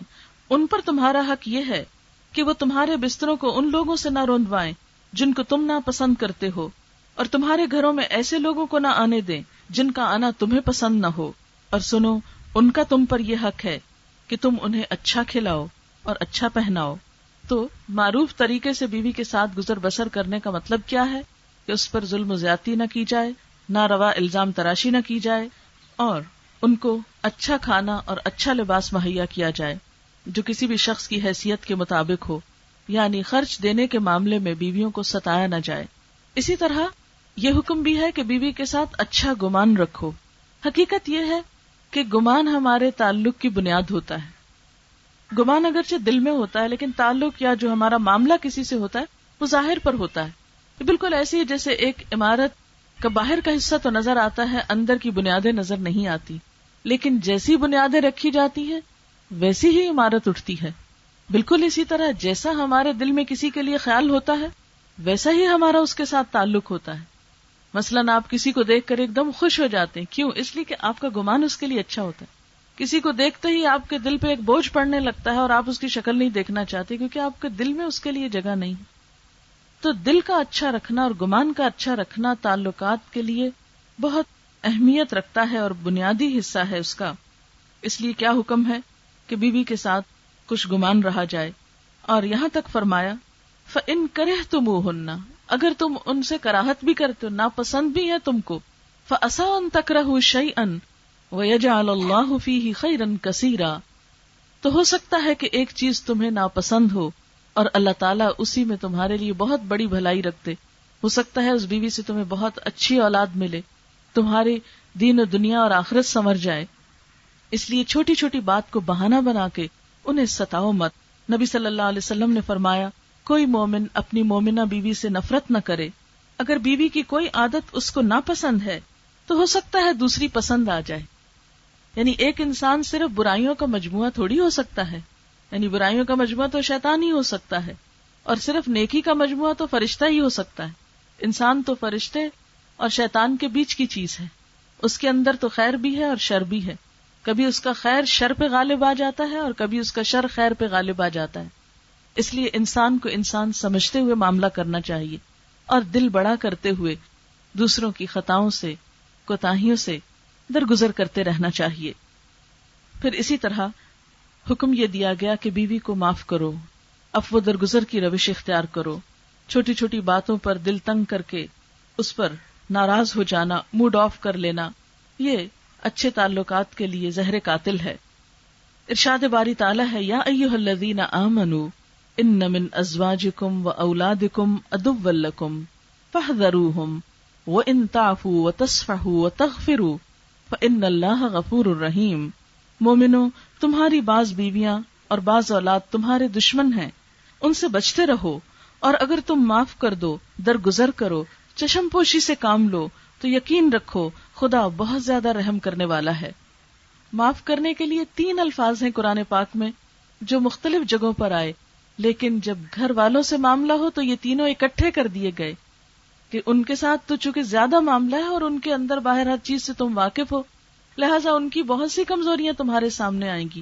ان پر تمہارا حق یہ ہے کہ وہ تمہارے بستروں کو ان لوگوں سے نہ روندوائیں جن کو تم نہ پسند کرتے ہو، اور تمہارے گھروں میں ایسے لوگوں کو نہ آنے دیں جن کا آنا تمہیں پسند نہ ہو۔ اور سنو، ان کا تم پر یہ حق ہے کہ تم انہیں اچھا کھلاؤ اور اچھا پہناؤ۔ تو معروف طریقے سے بیوی کے ساتھ گزر بسر کرنے کا مطلب کیا ہے؟ کہ اس پر ظلم و زیادتی نہ کی جائے۔ نہ روا الزام تراشی نہ کی جائے اور ان کو اچھا کھانا اور اچھا لباس مہیا کیا جائے، جو کسی بھی شخص کی حیثیت کے مطابق ہو یعنی خرچ دینے کے معاملے میں بیویوں کو ستایا نہ جائے۔ اسی طرح یہ حکم بھی ہے کہ بیوی کے ساتھ اچھا گمان رکھو۔ حقیقت یہ ہے کہ گمان ہمارے تعلق کی بنیاد ہوتا ہے۔ گمان اگرچہ دل میں ہوتا ہے، لیکن تعلق یا جو ہمارا معاملہ کسی سے ہوتا ہے، وہ ظاہر پر ہوتا ہے۔ بالکل ایسی جیسے ایک عمارت کا باہر کا حصہ تو نظر آتا ہے، اندر کی بنیادیں نظر نہیں آتی۔ لیکن جیسی بنیادیں رکھی جاتی ہیں، ویسی ہی عمارت اٹھتی ہے۔ بالکل اسی طرح جیسا ہمارے دل میں کسی کے لیے خیال ہوتا ہے، ویسا ہی ہمارا اس کے ساتھ تعلق ہوتا ہے۔ مثلاً آپ کسی کو دیکھ کر ایک دم خوش ہو جاتے ہیں۔ کیوں؟ اس لیے کہ آپ کا گمان اس کے لیے اچھا ہوتا ہے۔ کسی کو دیکھتے ہی آپ کے دل پہ ایک بوجھ پڑنے لگتا ہے اور آپ اس کی شکل نہیں دیکھنا چاہتے کیونکہ آپ کے دل میں اس کے لیے جگہ نہیں۔ تو دل کا اچھا رکھنا اور گمان کا اچھا رکھنا تعلقات کے لیے بہت اہمیت رکھتا ہے اور بنیادی حصہ ہے اس کا۔ اس لیے کیا حکم ہے کہ بیوی کے ساتھ کچھ گمان رہا جائے؟ اور یہاں تک فرمایا ان کرے تم اگر تم ان سے کراہت بھی کرتے ہو، ناپسند بھی ہے تم کو فسا ان تک رہ شعی ان اللہ فی خیرن کثیرا تو ہو سکتا ہے کہ ایک چیز تمہیں ناپسند ہو اور اللہ تعالیٰ اسی میں تمہارے لیے بہت بڑی بھلائی رکھتے۔ ہو سکتا ہے اس بیوی سے تمہیں بہت اچھی اولاد ملے۔ تمہاری دین و دنیا اور آخرت سمر جائے۔ اس لیے چھوٹی چھوٹی بات کو بہانا بنا کے انہیں ستاؤ مت۔ نبی صلی اللہ علیہ وسلم نے فرمایا، کوئی مومن اپنی مومنہ بیوی سے نفرت نہ کرے۔ اگر بیوی کی کوئی عادت اس کو ناپسند ہے، تو ہو سکتا ہے دوسری پسند آ جائے۔ یعنی ایک انسان صرف برائیوں کا مجموعہ تھوڑی ہو سکتا ہے۔ یعنی برائیوں کا مجموعہ تو شیطان ہی ہو سکتا ہے اور صرف نیکی کا مجموعہ تو فرشتہ ہی ہو سکتا ہے انسان تو فرشتے اور شیطان کے بیچ کی چیز ہے اس کے اندر تو خیر بھی ہے اور شر بھی ہے کبھی اس کا خیر شر پہ غالب آ جاتا ہے اور کبھی اس کا شر خیر پہ غالب آ جاتا ہے اس لیے انسان کو انسان سمجھتے ہوئے معاملہ کرنا چاہیے اور دل بڑا کرتے ہوئے دوسروں کی خطاؤں سے، کوتاہیوں سے درگزر کرتے رہنا چاہیے۔ پھر اسی طرح حکم یہ دیا گیا کہ بیوی کو معاف کرو، افو درگزر کی روش اختیار کرو۔ چھوٹی چھوٹی باتوں پر دل تنگ کر کے اس پر ناراض ہو جانا موڈ آف کر لینا، یہ اچھے تعلقات کے لیے زہر قاتل ہے۔ ارشاد باری تعالیٰ ہے، یا ایوہ الذین آمنو ان من ازواجکم و اولادکم ادو لکم، فاحذروہم و ان تعفو و تصفحو و تغفرو، فان اللہ غفور الرحیم۔ مومنو تمہاری بعض بیویاں اور بعض اولاد تمہارے دشمن ہیں، ان سے بچتے رہو، اور اگر تم معاف کر دو، درگزر کرو، چشم پوشی سے کام لو، تو یقین رکھو خدا بہت زیادہ رحم کرنے والا ہے۔ معاف کرنے کے لیے تین الفاظ ہیں قرآن پاک میں، جو مختلف جگہوں پر آئے، لیکن جب گھر والوں سے معاملہ ہو تو یہ تینوں اکٹھے کر دیے گئے۔ کہ ان کے ساتھ تو چونکہ زیادہ معاملہ ہے اور ان کے اندر باہر ہر چیز سے تم واقف ہو لہٰذا ان کی بہت سی کمزوریاں تمہارے سامنے آئیں گی۔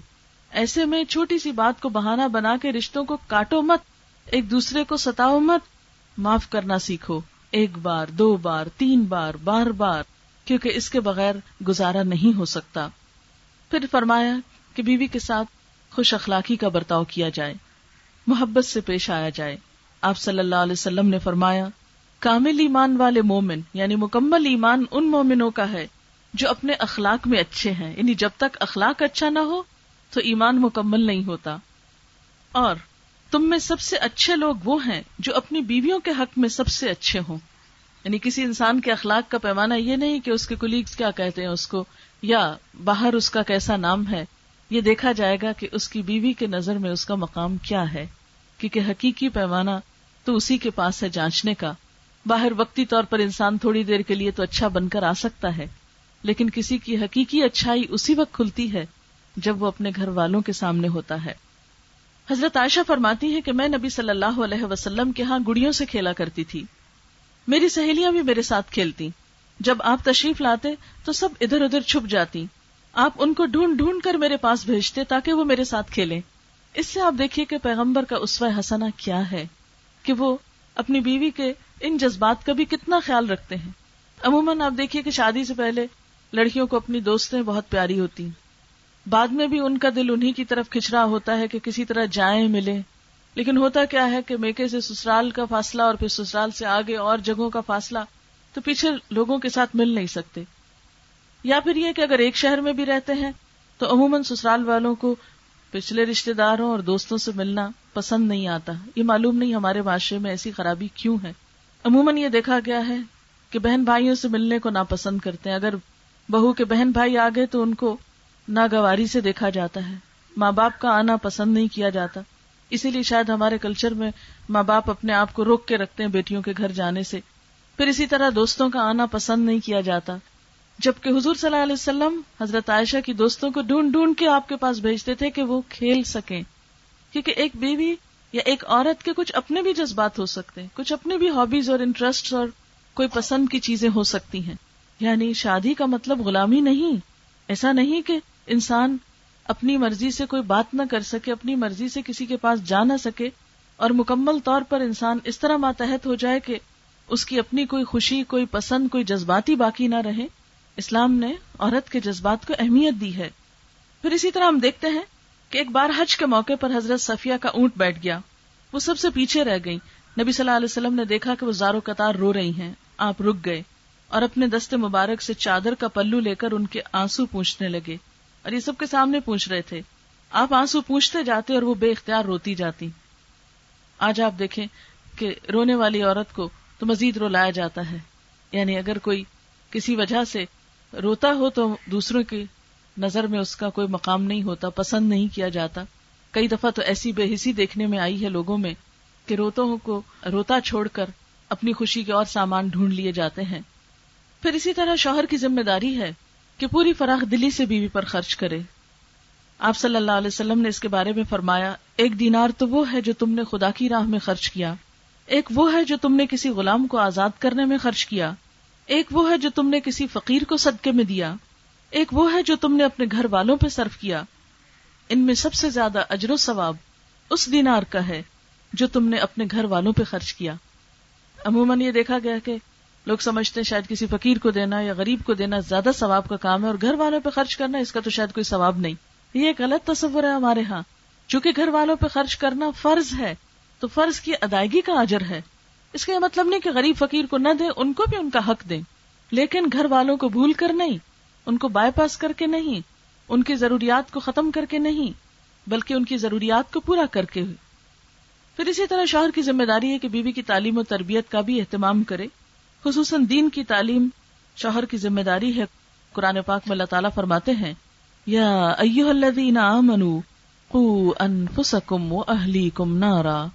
ایسے میں چھوٹی سی بات کو بہانا بنا کے رشتوں کو کاٹو مت۔ ایک دوسرے کو ستاؤ مت۔ معاف کرنا سیکھو۔ ایک بار، دو بار، تین بار بار بار، کیونکہ اس کے بغیر گزارا نہیں ہو سکتا۔ پھر فرمایا کہ بیوی کے ساتھ خوش اخلاقی کا برتاؤ کیا جائے۔ محبت سے پیش آیا جائے۔ آپ صلی اللہ علیہ وسلم نے فرمایا، کامل ایمان والے مومن یعنی مکمل ایمان ان مومنوں کا ہے جو اپنے اخلاق میں اچھے ہیں یعنی جب تک اخلاق اچھا نہ ہو تو ایمان مکمل نہیں ہوتا۔ اور تم میں سب سے اچھے لوگ وہ ہیں جو اپنی بیویوں کے حق میں سب سے اچھے ہوں۔ یعنی کسی انسان کے اخلاق کا پیمانہ یہ نہیں کہ اس کے کلیگس کیا کہتے ہیں، اس کو، یا باہر اس کا کیسا نام ہے۔ یہ دیکھا جائے گا کہ اس کی بیوی کے نظر میں اس کا مقام کیا ہے، کیونکہ حقیقی پیمانہ تو اسی کے پاس ہے جانچنے کا۔ باہر وقتی طور پر انسان تھوڑی دیر کے لیے تو اچھا بن کر آ سکتا ہے۔ لیکن کسی کی حقیقی اچھائی اسی وقت کھلتی ہے جب وہ اپنے گھر والوں کے سامنے ہوتا ہے۔ حضرت عائشہ فرماتی ہے کہ میں نبی صلی اللہ علیہ وسلم کے ہاں گڑیوں سے کھیلا کرتی تھی۔ میری سہیلیاں بھی میرے ساتھ کھیلتی جب آپ تشریف لاتے تو سب ادھر ادھر چھپ جاتی۔ آپ ان کو ڈھونڈ ڈھونڈ کر میرے پاس بھیجتے تاکہ وہ میرے ساتھ کھیلیں۔ اس سے آپ دیکھیے کہ پیغمبر کا اسوہ حسنا کیا ہے کہ وہ اپنی بیوی کے ان جذبات کا بھی کتنا خیال رکھتے ہیں۔ عموماً آپ دیکھیے کہ شادی سے پہلے لڑکیوں کو اپنی دوستیں بہت پیاری ہوتی بعد میں بھی ان کا دل انہی کی طرف کھچ رہا ہوتا ہے کہ کسی طرح جائیں ملے لیکن ہوتا کیا ہے کہ میکے سے سسرال کا فاصلہ اور پھر سسرال سے آگے اور جگہوں کا فاصلہ تو پیچھے لوگوں کے ساتھ مل نہیں سکتے۔ یا پھر یہ کہ اگر ایک شہر میں بھی رہتے ہیں تو عموماً سسرال والوں کو پچھلے رشتے داروں اور دوستوں سے ملنا پسند نہیں آتا۔ یہ معلوم نہیں ہمارے معاشرے میں ایسی خرابی کیوں ہے۔ عموماً یہ دیکھا گیا ہے کہ بہن بھائیوں سے ملنے کو ناپسند کرتے ہیں۔ اگر بہو کے بہن بھائی آ گئے تو ان کو ناگواری سے دیکھا جاتا ہے۔ ماں باپ کا آنا پسند نہیں کیا جاتا۔ اسی لیے شاید ہمارے کلچر میں ماں باپ اپنے آپ کو روک کے رکھتے ہیں بیٹیوں کے گھر جانے سے۔ پھر اسی طرح دوستوں کا آنا پسند نہیں کیا جاتا۔ جبکہ حضور صلی اللہ علیہ وسلم حضرت عائشہ کی دوستوں کو ڈھونڈ ڈھونڈ کے آپ کے پاس بھیجتے تھے کہ وہ کھیل سکیں۔ کیونکہ ایک بیوی یا ایک عورت کے کچھ اپنے بھی جذبات ہو سکتے ہیں۔ کچھ اپنے بھی ہابیز اور انٹرسٹ اور کوئی پسند کی چیزیں ہو سکتی ہیں۔ یعنی شادی کا مطلب غلامی نہیں۔ ایسا نہیں کہ انسان اپنی مرضی سے کوئی بات نہ کر سکے، اپنی مرضی سے کسی کے پاس جا نہ سکے۔ اور مکمل طور پر انسان اس طرح ماتحت ہو جائے کہ اس کی اپنی کوئی خوشی، کوئی پسند، کوئی جذباتی باقی نہ رہے۔ اسلام نے عورت کے جذبات کو اہمیت دی ہے۔ پھر اسی طرح ہم دیکھتے ہیں کہ ایک بار حج کے موقع پر حضرت صفیہ کا اونٹ بیٹھ گیا۔ وہ سب سے پیچھے رہ گئی نبی صلی اللہ علیہ وسلم نے دیکھا کہ وہ زارو قطار رو رہی ہیں۔ آپ رک گئے۔ اور اپنے دستے مبارک سے چادر کا پلو لے کر ان کے آنسو پوچھنے لگے اور یہ سب کے سامنے پوچھ رہے تھے۔ آپ آنسو پوچھتے جاتے اور وہ بے اختیار روتی جاتی۔ آج آپ دیکھیں کہ رونے والی عورت کو تو مزید رولایا جاتا ہے۔ یعنی اگر کوئی کسی وجہ سے روتا ہو تو دوسروں کی نظر میں اس کا کوئی مقام نہیں ہوتا، پسند نہیں کیا جاتا۔ کئی دفعہ تو ایسی بے حسی دیکھنے میں آئی ہے لوگوں میں کہ روتوں کو روتا چھوڑ کر اپنی خوشی کے اور سامان ڈھونڈ لیے جاتے ہیں۔ پھر اسی طرح شوہر کی ذمہ داری ہے کہ پوری فراخ دلی سے بیوی پر خرچ کرے۔ آپ صلی اللہ علیہ وسلم نے اس کے بارے میں فرمایا، ایک دینار تو وہ ہے جو تم نے خدا کی راہ میں خرچ کیا۔ ایک وہ ہے جو تم نے کسی غلام کو آزاد کرنے میں خرچ کیا۔ ایک وہ ہے جو تم نے کسی فقیر کو صدقے میں دیا۔ ایک وہ ہے جو تم نے اپنے گھر والوں پہ صرف کیا۔ ان میں سب سے زیادہ اجر و ثواب اس دینار کا ہے جو تم نے اپنے گھر والوں پہ خرچ کیا۔ عموماً یہ دیکھا گیا کہ لوگ سمجھتے ہیں شاید کسی فقیر کو دینا یا غریب کو دینا زیادہ ثواب کا کام ہے اور گھر والوں پہ خرچ کرنا، اس کا تو شاید کوئی ثواب نہیں۔ یہ ایک غلط تصور ہے ہمارے ہاں۔ چونکہ گھر والوں پہ خرچ کرنا فرض ہے، تو فرض کی ادائیگی کا اجر ہے۔ اس کا یہ مطلب نہیں کہ غریب فقیر کو نہ دے ان کو بھی ان کا حق دیں۔ لیکن گھر والوں کو بھول کر نہیں، ان کو بائی پاس کر کے نہیں، ان کی ضروریات کو ختم کر کے نہیں، بلکہ ان کی ضروریات کو پورا کر کے۔ ہوئی پھر اسی طرح شوہر کی ذمہ داری ہے کہ بیوی کی تعلیم و تربیت کا بھی اہتمام کرے۔ خصوصاً دین کی تعلیم شوہر کی ذمہ داری ہے، قرآن پاک میں اللہ تعالیٰ فرماتے ہیں، یا ایوہ الذین آمنوا قو انفسکم و اہلیکم نارا۔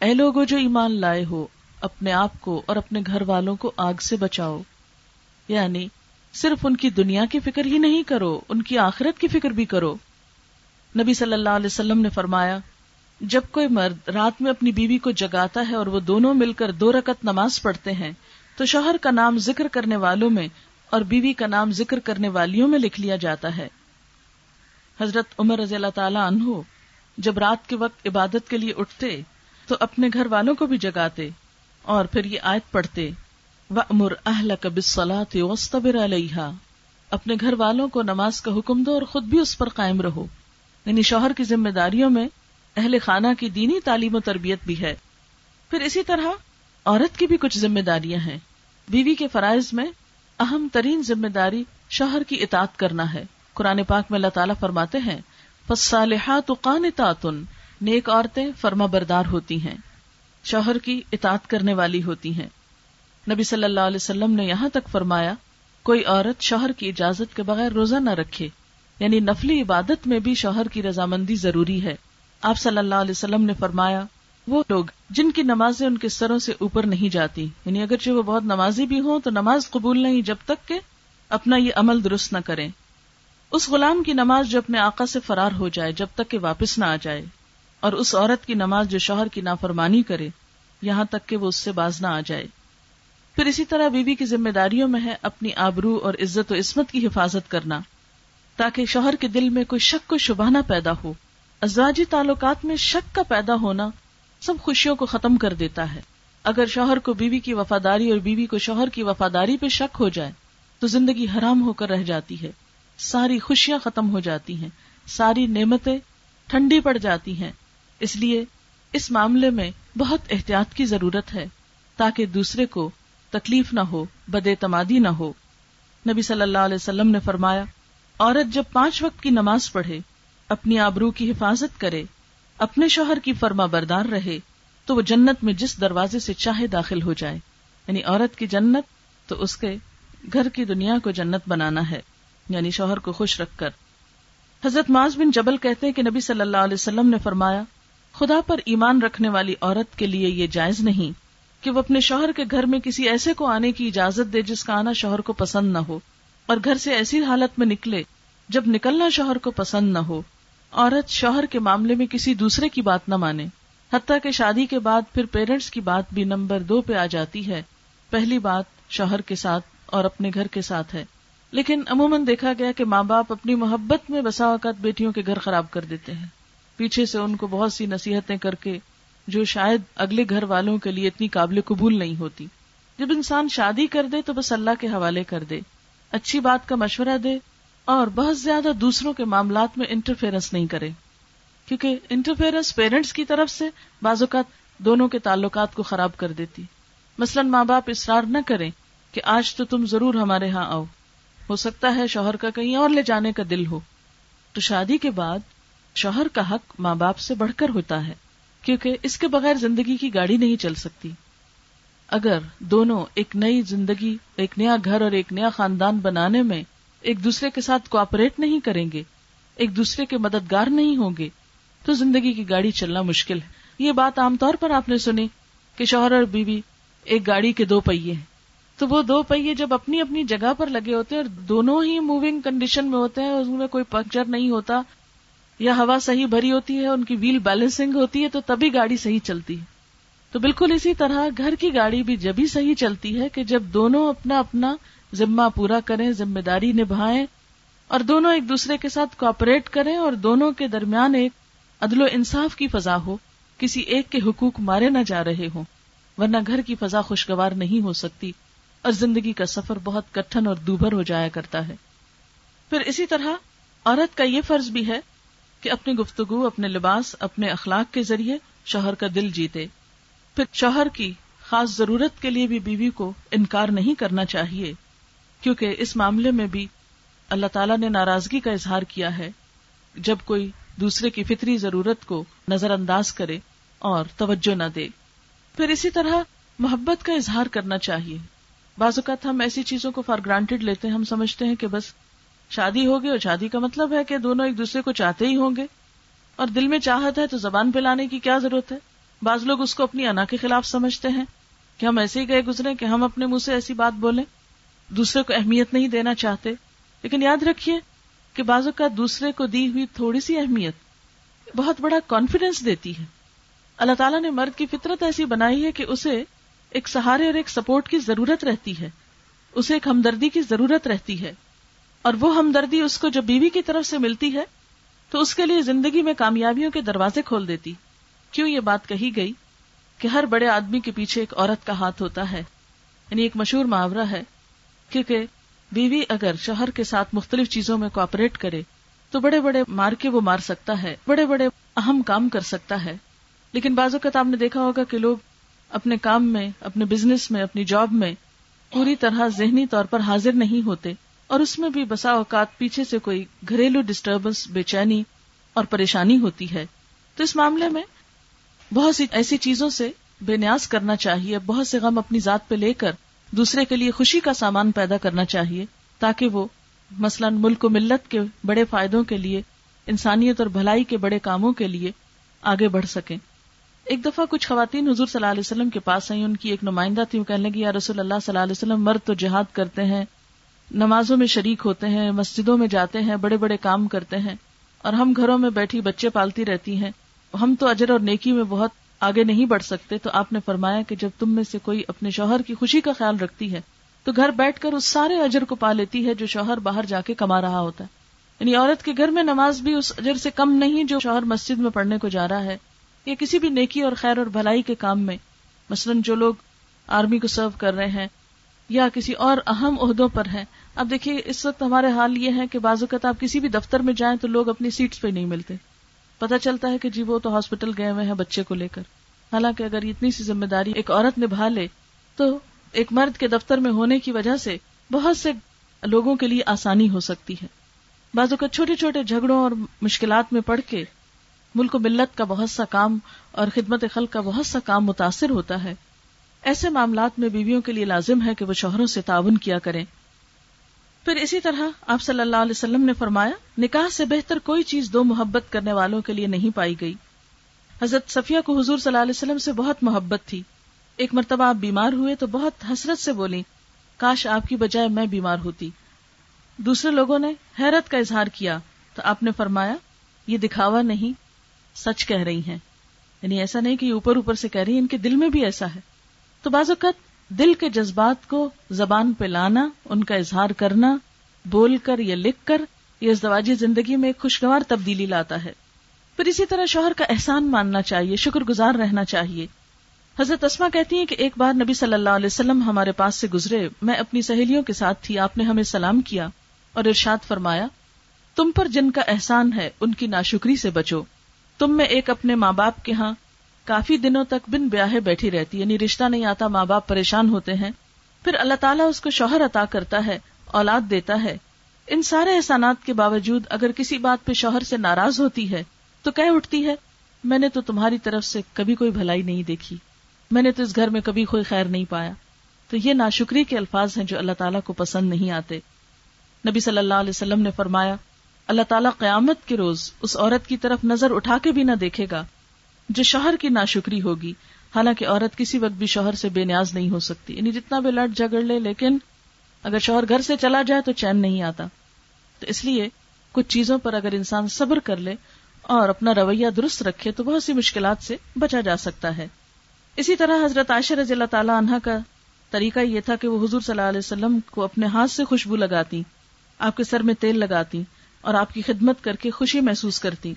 اے لوگو جو ایمان لائے ہو، اپنے آپ کو اور اپنے گھر والوں کو آگ سے بچاؤ۔ یعنی صرف ان کی دنیا کی فکر ہی نہیں کرو، ان کی آخرت کی فکر بھی کرو۔ نبی صلی اللہ علیہ وسلم نے فرمایا، جب کوئی مرد رات میں اپنی بیوی کو جگاتا ہے اور وہ دونوں مل کر دو رکت نماز پڑھتے ہیں تو شوہر کا نام ذکر کرنے والوں میں اور بیوی کا نام ذکر کرنے والیوں میں لکھ لیا جاتا ہے۔ حضرت عمر رضی اللہ تعالی عنہ جب رات کے وقت عبادت کے لیے اٹھتے تو اپنے گھر والوں کو بھی جگاتے اور پھر یہ آیت پڑھتے امر اہل کبصلاۃ وسطبر علیہ اپنے گھر والوں کو نماز کا حکم دو اور خود بھی اس پر قائم رہو۔ یعنی شوہر کی ذمہ داریوں میں اہل خانہ کی دینی تعلیم و تربیت بھی ہے۔ پھر اسی طرح عورت کی بھی کچھ ذمہ داریاں ہیں۔ بیوی کے فرائض میں اہم ترین ذمہ داری شوہر کی اطاعت کرنا ہے۔ قرآن پاک میں اللہ تعالیٰ فرماتے ہیں فصالحات قانتات، نیک عورتیں فرما بردار ہوتی ہیں۔ شوہر کی اطاعت کرنے والی ہوتی ہیں۔ نبی صلی اللہ علیہ وسلم نے یہاں تک فرمایا، کوئی عورت شوہر کی اجازت کے بغیر روزہ نہ رکھے۔ یعنی نفلی عبادت میں بھی شوہر کی رضامندی ضروری ہے۔ آپ صلی اللہ علیہ وسلم نے فرمایا وہ لوگ جن کی نمازیں ان کے سروں سے اوپر نہیں جاتی۔ یعنی اگرچہ وہ بہت نمازی بھی ہوں تو نماز قبول نہیں جب تک کہ اپنا یہ عمل درست نہ کریں۔ اس غلام کی نماز جو اپنے آقا سے فرار ہو جائے جب تک کہ واپس نہ آ جائے، اور اس عورت کی نماز جو شوہر کی نافرمانی کرے، یہاں تک کہ وہ اس سے باز نہ آ جائے۔ پھر اسی طرح بیوی کی ذمہ داریوں میں ہے اپنی آبرو اور عزت و عصمت کی حفاظت کرنا، تاکہ شوہر کے دل میں کوئی شک و شبہ نہ پیدا ہو۔ ازواجی تعلقات میں شک کا پیدا ہونا سب خوشیوں کو ختم کر دیتا ہے۔ اگر شوہر کو بیوی کی وفاداری اور بیوی کو شوہر کی وفاداری پہ شک ہو جائے، تو زندگی حرام ہو کر رہ جاتی ہے۔ ساری خوشیاں ختم ہو جاتی ہیں، ساری نعمتیں ٹھنڈی پڑ جاتی ہیں۔ اس لیے اس معاملے میں بہت احتیاط کی ضرورت ہے، تاکہ دوسرے کو تکلیف نہ ہو، بد اعتمادی نہ ہو۔ نبی صلی اللہ علیہ وسلم نے فرمایا، عورت جب پانچ وقت کی نماز پڑھے، اپنی آبرو کی حفاظت کرے اپنے شوہر کی فرما بردار رہے تو وہ جنت میں جس دروازے سے چاہے داخل ہو جائے۔ یعنی عورت کی جنت تو اس کے گھر کی دنیا کو جنت بنانا ہے۔ یعنی شوہر کو خوش رکھ کر۔ حضرت معاذ بن جبل کہتے ہیں کہ نبی صلی اللہ علیہ وسلم نے فرمایا، خدا پر ایمان رکھنے والی عورت کے لیے یہ جائز نہیں کہ وہ اپنے شوہر کے گھر میں کسی ایسے کو آنے کی اجازت دے جس کا آنا شوہر کو پسند نہ ہو اور گھر سے ایسی حالت میں نکلے جب نکلنا شوہر کو پسند نہ ہو۔ عورت شوہر کے معاملے میں کسی دوسرے کی بات نہ مانے، حتیٰ کہ شادی کے بعد پھر پیرنٹس کی بات بھی نمبر دو پہ آ جاتی ہے۔ پہلی بات شوہر کے ساتھ اور اپنے گھر کے ساتھ ہے۔ لیکن عموماً دیکھا گیا کہ ماں باپ اپنی محبت میں بسا اوقات بیٹیوں کے گھر خراب کر دیتے ہیں۔ پیچھے سے ان کو بہت سی نصیحتیں کر کے جو شاید اگلے گھر والوں کے لیے اتنی قابل قبول نہیں ہوتی۔ جب انسان شادی کر دے تو بس اللہ کے حوالے کر دے۔ اچھی بات کا مشورہ دے اور بہت زیادہ دوسروں کے معاملات میں انٹرفیئرنس نہیں کرے۔ کیونکہ انٹرفیئرنس پیرنٹس کی طرف سے بعض اوقات دونوں کے تعلقات کو خراب کر دیتی۔ مثلاً ماں باپ اصرار نہ کریں کہ آج تو تم ضرور ہمارے ہاں آؤ۔ ہو سکتا ہے شوہر کا کہیں اور لے جانے کا دل ہو۔ تو شادی کے بعد شوہر کا حق ماں باپ سے بڑھ کر ہوتا ہے، کیونکہ اس کے بغیر زندگی کی گاڑی نہیں چل سکتی۔ اگر دونوں ایک نئی زندگی، ایک نیا گھر اور ایک نیا خاندان بنانے میں ایک دوسرے کے ساتھ کوپریٹ نہیں کریں گے، ایک دوسرے کے مددگار نہیں ہوں گے۔ تو زندگی کی گاڑی چلنا مشکل ہے۔ یہ بات عام طور پر آپ نے سنی کہ شوہر اور بیوی ایک گاڑی کے دو پہیے ہیں۔ تو وہ دو پہیے جب اپنی اپنی جگہ پر لگے ہوتے ہیں اور دونوں ہی موونگ کنڈیشن میں ہوتے ہیں اس میں کوئی پنکچر نہیں ہوتا یا ہوا صحیح بھری ہوتی ہے، ان کی ویل بیلنسنگ ہوتی ہے، تو تبھی گاڑی صحیح چلتی ہے۔ تو بالکل اسی طرح گھر کی گاڑی بھی جبھی صحیح چلتی ہے کہ جب دونوں اپنا اپنا ذمہ پورا کریں، ذمہ داری نبھائیں اور دونوں ایک دوسرے کے ساتھ کوپریٹ کریں اور دونوں کے درمیان ایک عدل و انصاف کی فضا ہو، کسی ایک کے حقوق مارے نہ جا رہے ہوں، ورنہ گھر کی فضا خوشگوار نہیں ہو سکتی اور زندگی کا سفر بہت کٹھن اور دوبھر ہو جایا کرتا ہے۔ پھر اسی طرح عورت کا یہ فرض بھی ہے کہ اپنی گفتگو، اپنے لباس، اپنے اخلاق کے ذریعے شوہر کا دل جیتے۔ پھر شوہر کی خاص ضرورت کے لیے بھی بیوی کو انکار نہیں کرنا چاہیے، کیونکہ اس معاملے میں بھی اللہ تعالیٰ نے ناراضگی کا اظہار کیا ہے۔ جب کوئی دوسرے کی فطری ضرورت کو نظر انداز کرے اور توجہ نہ دے۔ پھر اسی طرح محبت کا اظہار کرنا چاہیے۔ بعض اوقات ہم ایسی چیزوں کو فار گرانٹیڈ لیتے ہیں، ہم سمجھتے ہیں کہ بس شادی ہوگی اور شادی کا مطلب ہے کہ دونوں ایک دوسرے کو چاہتے ہی ہوں گے۔ اور دل میں چاہت ہے تو زبان پہ لانے کی کیا ضرورت ہے؟ بعض لوگ اس کو اپنی انا کے خلاف سمجھتے ہیں کہ ہم ایسے ہی گئے گزرے کہ ہم اپنے منہ سے ایسی بات بولیں۔ دوسرے کو اہمیت نہیں دینا چاہتے۔ لیکن یاد رکھیے کہ بعض اوقات دوسرے کو دی ہوئی تھوڑی سی اہمیت بہت بڑا کانفیڈینس دیتی ہے۔ اللہ تعالیٰ نے مرد کی فطرت ایسی بنائی ہے کہ اسے ایک سہارے اور ایک سپورٹ کی ضرورت رہتی ہے۔ اسے ایک ہمدردی کی ضرورت رہتی ہے۔ اور وہ ہمدردی اس کو جب بیوی کی طرف سے ملتی ہے تو اس کے لیے زندگی میں کامیابیوں کے دروازے کھول دیتی۔ کیوں یہ بات کہی گئی کہ ہر بڑے آدمی کے پیچھے ایک عورت کا ہاتھ ہوتا ہے؟ یعنی ایک مشہور محاورہ ہے کیونکہ بیوی اگر شوہر کے ساتھ مختلف چیزوں میں کوپریٹ کرے تو بڑے بڑے مار کے وہ مار سکتا ہے، بڑے بڑے اہم کام کر سکتا ہے۔ لیکن بعض اوقات آپ نے دیکھا ہوگا کہ لوگ اپنے کام میں، اپنے بزنس میں، اپنی جاب میں پوری طرح ذہنی طور پر حاضر نہیں ہوتے اور اس میں بھی بسا اوقات پیچھے سے کوئی گھریلو ڈسٹربنس بے چینی اور پریشانی ہوتی ہے۔ تو اس معاملے میں بہت سی ایسی چیزوں سے بے نیاز کرنا چاہیے، بہت سے غم اپنی ذات پہ لے کر دوسرے کے لیے خوشی کا سامان پیدا کرنا چاہیے، تاکہ وہ مثلاً ملک و ملت کے بڑے فائدوں کے لیے، انسانیت اور بھلائی کے بڑے کاموں کے لیے آگے بڑھ سکیں۔ ایک دفعہ کچھ خواتین حضور صلی اللہ علیہ وسلم کے پاس آئی ان کی ایک نمائندہ تھی، وہ کہنے لگی، یا رسول اللہ صلی اللہ علیہ وسلم، مرد تو جہاد کرتے ہیں، نمازوں میں شریک ہوتے ہیں، مسجدوں میں جاتے ہیں، بڑے بڑے کام کرتے ہیں اور ہم گھروں میں بیٹھی بچے پالتی رہتی ہیں۔ ہم تو اجر اور نیکی میں بہت آگے نہیں بڑھ سکتے تو آپ نے فرمایا کہ جب تم میں سے کوئی اپنے شوہر کی خوشی کا خیال رکھتی ہے تو گھر بیٹھ کر اس سارے اجر کو پا لیتی ہے جو شوہر باہر جا کے کما رہا ہوتا ہے۔ یعنی عورت کے گھر میں نماز بھی اس اجر سے کم نہیں جو شوہر مسجد میں پڑھنے کو جا رہا ہے یا کسی بھی نیکی اور خیر اور بھلائی کے کام میں۔ مثلاً جو لوگ آرمی کو سرو کر رہے ہیں یا کسی اور اہم عہدوں پر ہیں۔ اب دیکھیے، اس وقت ہمارے حال یہ ہے کہ بعض اوقات آپ کسی بھی دفتر میں جائیں تو لوگ اپنی سیٹس پہ نہیں ملتے۔ پتا چلتا ہے کہ جی وہ تو ہاسپٹل گئے ہوئے ہیں بچے کو لے کر۔ حالانکہ اگر اتنی سی ذمہ داری ایک عورت نبھا لے، تو ایک مرد کے دفتر میں ہونے کی وجہ سے بہت سے لوگوں کے لیے آسانی ہو سکتی ہے۔ بعض اوقات چھوٹے چھوٹے جھگڑوں اور مشکلات میں پڑھ کے ملک و ملت کا بہت سا کام اور خدمت خلق کا بہت سا کام متاثر ہوتا ہے۔ ایسے معاملات میں بیویوں کے لیے لازم ہے کہ وہ شوہروں سے تعاون کیا کریں۔ پھر اسی طرح آپ صلی اللہ علیہ وسلم نے فرمایا، نکاح سے بہتر کوئی چیز دو محبت کرنے والوں کے لیے نہیں پائی گئی۔ حضرت صفیہ کو حضور صلی اللہ علیہ وسلم سے بہت محبت تھی۔ ایک مرتبہ آپ بیمار ہوئے تو بہت حسرت سے بولی کاش آپ کی بجائے میں بیمار ہوتی۔ دوسرے لوگوں نے حیرت کا اظہار کیا تو آپ نے فرمایا، یہ دکھاوا نہیں، سچ کہہ رہی ہیں۔ یعنی ایسا نہیں کہ اوپر اوپر سے کہہ رہی ہیں، ان کے دل میں بھی ایسا ہے۔ تو بعض اوقات دل کے جذبات کو زبان پہ لانا، ان کا اظہار کرنا، بول کر یا لکھ کر، یہ ازدواجی زندگی میں ایک خوشگوار تبدیلی لاتا ہے۔ پھر اسی طرح شوہر کا احسان ماننا چاہیے، شکر گزار رہنا چاہیے۔ حضرت اسما کہتی ہیں کہ ایک بار نبی صلی اللہ علیہ وسلم ہمارے پاس سے گزرے، میں اپنی سہیلیوں کے ساتھ تھی، آپ نے ہمیں سلام کیا اور ارشاد فرمایا، تم پر جن کا احسان ہے، ان کی ناشکری سے بچو۔ تم میں ایک اپنے ماں باپ کے ہاں کافی دنوں تک بن بیاہے بیٹھی رہتی یعنی رشتہ نہیں آتا، ماں باپ پریشان ہوتے ہیں۔ پھر اللہ تعالیٰ اس کو شوہر عطا کرتا ہے، اولاد دیتا ہے۔ ان سارے احسانات کے باوجود اگر کسی بات پہ شوہر سے ناراض ہوتی ہے، تو کہ اٹھتی ہے، میں نے تو تمہاری طرف سے کبھی کوئی بھلائی نہیں دیکھی۔ میں نے تو اس گھر میں کبھی کوئی خیر نہیں پایا۔ تو یہ ناشکری کے الفاظ ہیں جو اللہ تعالیٰ کو پسند نہیں آتے۔ نبی صلی اللہ علیہ وسلم نے فرمایا، اللہ تعالیٰ قیامت کے روز اس عورت کی طرف نظر اٹھا کے بھی نہ دیکھے گا۔ جو شوہر کی ناشکری ہوگی، حالانکہ عورت کسی وقت بھی شوہر سے بے نیاز نہیں ہو سکتی۔ یعنی جتنا بھی لڑ جگڑ لے، لیکن اگر شوہر گھر سے چلا جائے تو چین نہیں آتا۔ تو اس لیے کچھ چیزوں پر اگر انسان صبر کر لے اور اپنا رویہ درست رکھے، تو بہت سی مشکلات سے بچا جا سکتا ہے۔ اسی طرح حضرت عائشہ رضی اللہ تعالیٰ عنہ کا طریقہ یہ تھا کہ وہ حضور صلی اللہ علیہ وسلم کو اپنے ہاتھ سے خوشبو لگاتی، آپ کے سر میں تیل لگاتی اور آپ کی خدمت کر کے خوشی محسوس کرتی۔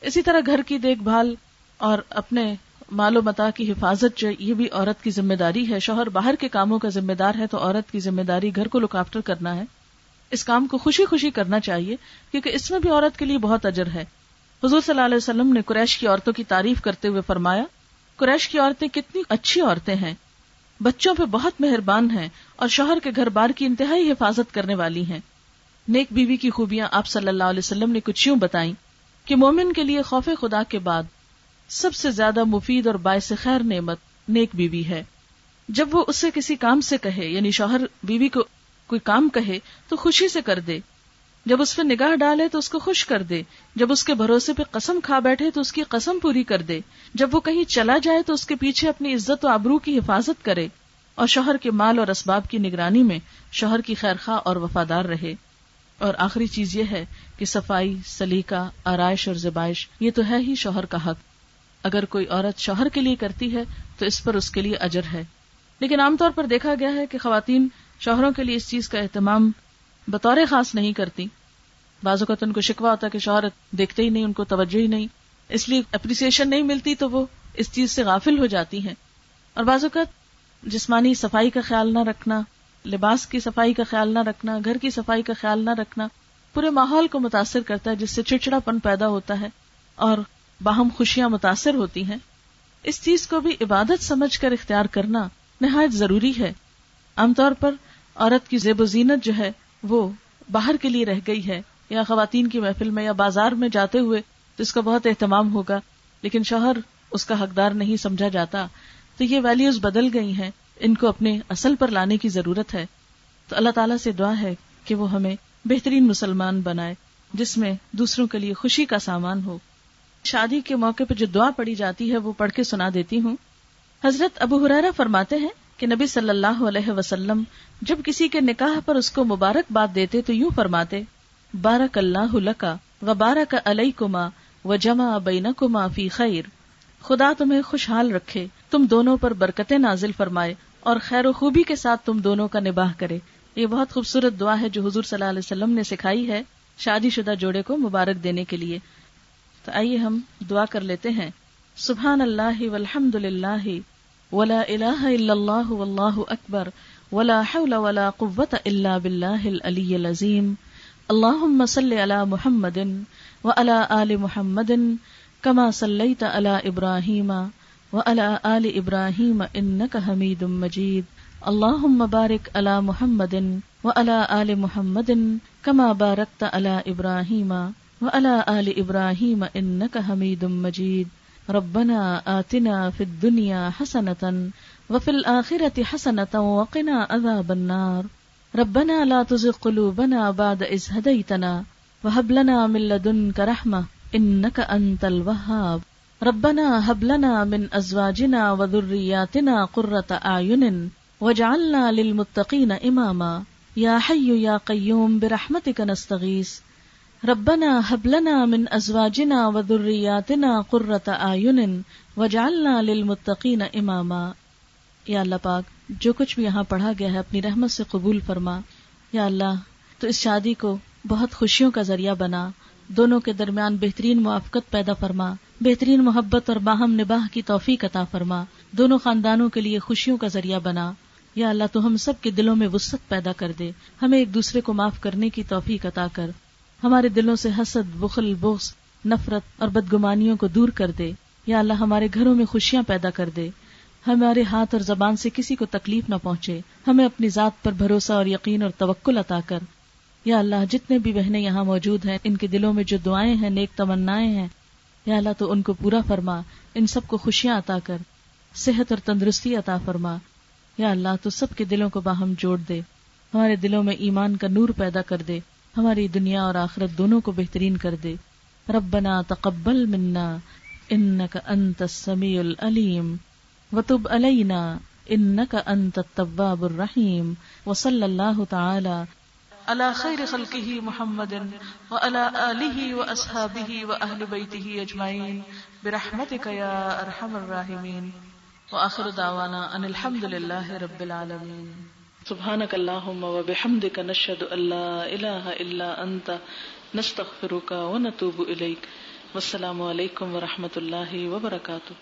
اسی طرح گھر کی دیکھ بھال اور اپنے مال و متا کی حفاظت جو یہ بھی عورت کی ذمہ داری ہے، شوہر باہر کے کاموں کا ذمہ دار ہے تو عورت کی ذمہ داری گھر کو لکافٹر کرنا ہے۔ اس کام کو خوشی خوشی کرنا چاہیے کیونکہ اس میں بھی عورت کے لیے بہت اجر ہے۔ حضور صلی اللہ علیہ وسلم نے قریش کی عورتوں کی تعریف کرتے ہوئے فرمایا، قریش کی عورتیں کتنی اچھی عورتیں ہیں۔ بچوں پہ بہت مہربان ہیں اور شوہر کے گھر بار کی انتہائی حفاظت کرنے والی ہیں۔ نیک بیوی کی خوبیاں آپ صلی اللہ علیہ وسلم نے کچھ یوں بتائیں کہ مومن کے لیے خوف خدا کے بعد سب سے زیادہ مفید اور باعث خیر نعمت نیک بیوی ہے۔ جب وہ اسے کسی کام سے کہے یعنی شوہر بیوی کو کوئی کام کہے، تو خوشی سے کر دے۔ جب اس پہ نگاہ ڈالے تو اس کو خوش کر دے۔ جب اس کے بھروسے پہ قسم کھا بیٹھے تو اس کی قسم پوری کر دے۔ جب وہ کہیں چلا جائے تو اس کے پیچھے اپنی عزت و آبرو کی حفاظت کرے۔ اور شوہر کے مال اور اسباب کی نگرانی میں شوہر کی خیر خواہ اور وفادار رہے۔ اور آخری چیز یہ ہے کہ صفائی، سلیقہ، آرائش اور زبائش، یہ تو ہے ہی شوہر کا حق۔ اگر کوئی عورت شوہر کے لیے کرتی ہے تو اس پر اس کے لیے اجر ہے۔ لیکن عام طور پر دیکھا گیا ہے کہ خواتین شوہروں کے لیے اس چیز کا اہتمام بطور خاص نہیں کرتی۔ بعض اوقات ان کو شکوا ہوتا ہے کہ شوہر دیکھتے ہی نہیں، ان کو توجہ ہی نہیں۔ اس لیے اپریسیشن نہیں ملتی تو وہ اس چیز سے غافل ہو جاتی ہیں۔ اور بعض اوقات جسمانی صفائی کا خیال نہ رکھنا، لباس کی صفائی کا خیال نہ رکھنا، گھر کی صفائی کا خیال نہ رکھنا، پورے ماحول کو متاثر کرتا ہے، جس سے چڑچڑا پن پیدا ہوتا ہے۔ اور باہم خوشیاں متاثر ہوتی ہیں، اس چیز کو بھی عبادت سمجھ کر اختیار کرنا نہایت ضروری ہے۔ عام طور پر عورت کی زیب و زینت جو ہے، وہ باہر کے لیے رہ گئی ہے، یا خواتین کی محفل میں یا بازار میں جاتے ہوئے تو اس کا بہت اہتمام ہوگا، لیکن شوہر اس کا حقدار نہیں سمجھا جاتا۔ تو یہ ویلیوز بدل گئی ہیں، ان کو اپنے اصل پر لانے کی ضرورت ہے۔ تو اللہ تعالیٰ سے دعا ہے کہ وہ ہمیں بہترین مسلمان بنائے، جس میں دوسروں کے لیے خوشی کا سامان ہو۔ شادی کے موقع پہ جو دعا پڑی جاتی ہے وہ پڑھ کے سنا دیتی ہوں۔ حضرت ابو حرارا فرماتے ہیں کہ نبی صلی اللہ علیہ وسلم جب کسی کے نکاح پر اس کو مبارک بات دیتے تو یوں فرماتے بارک اللہ لکا و بارک علیہ کما و جمع بین کما فی خیر۔ خدا تمہیں خوشحال رکھے، تم دونوں پر برکتیں نازل فرمائے اور خیر و خوبی کے ساتھ تم دونوں کا نباہ کرے۔ یہ بہت خوبصورت دعا ہے جو حضور صلی اللہ علیہ وسلم نے سکھائی ہے شادی شدہ جوڑے کو مبارک دینے کے لیے۔ تو آئیے ہم دعا کر لیتے ہیں۔ سبحان اللہ والحمد للہ ولا الہ الا اللہ واللہ اکبر ولا حول ولا قوة إلا بالله العلي العظيم اللهم صل على محمد وعلى آل محمد كما صليت على إبراهيم وعلى آل إبراهيم إنك حميد مجيد اللهم بارك على محمد وعلى آل محمد كما باركت على إبراهيم وعلى آل إبراهيم إنك حميد مجيد. ربنا آتنا في الدنيا حسنة وفي الآخرة حسنة وقنا عذاب النار. ربنا لا تزغ قلوبنا بعد إذ هديتنا وهب لنا من لدنك رحمة إنك أنت الوهاب. ربنا هب لنا من أزواجنا وذرياتنا قرة أعين واجعلنا للمتقين إماما. يا حي يا قيوم برحمتك نستغيث. ربنا هب لنا من أزواجنا وذرياتنا قرة أعين واجعلنا للمتقين إماما یا اللہ پاک، جو کچھ بھی یہاں پڑھا گیا ہے اپنی رحمت سے قبول فرما۔ یا اللہ، تو اس شادی کو بہت خوشیوں کا ذریعہ بنا۔ دونوں کے درمیان بہترین موافقت پیدا فرما۔ بہترین محبت اور باہم نباہ کی توفیق عطا فرما۔ دونوں خاندانوں کے لیے خوشیوں کا ذریعہ بنا۔ یا اللہ، تو ہم سب کے دلوں میں وسط پیدا کر دے۔ ہمیں ایک دوسرے کو معاف کرنے کی توفیق عطا کر۔ ہمارے دلوں سے حسد، بخل، بغض، نفرت اور بدگمانیوں کو دور کر دے۔ یا اللہ، ہمارے گھروں میں خوشیاں پیدا کر دے۔ ہمارے ہاتھ اور زبان سے کسی کو تکلیف نہ پہنچے۔ ہمیں اپنی ذات پر بھروسہ اور یقین اور توکل عطا کر۔ یا اللہ، جتنے بھی بہنیں یہاں موجود ہیں، ان کے دلوں میں جو دعائیں ہیں، نیک تمنائیں ہیں، یا اللہ، تو ان کو پورا فرما۔ ان سب کو خوشیاں عطا کر۔ صحت اور تندرستی عطا فرما۔ یا اللہ، تو سب کے دلوں کو باہم جوڑ دے۔ ہمارے دلوں میں ایمان کا نور پیدا کر دے۔ ہماری دنیا اور آخرت دونوں کو بہترین کر دے۔ ربنا تقبل منا انك انت السميع العليم وتب علينا انك انت التواب الرحيم وصلى الله تعالى على خير خلقه محمد وعلى آله وأصحابه وأهل بيته أجمعين برحمتك يا أرحم الراحمين وآخر دعوانا أن الحمد لله رب العالمين سبحانك اللهم وبحمدك نشهد ان لا اله الا انت نستغفرك ونتوب اليك والسلام عليكم ورحمه الله وبركاته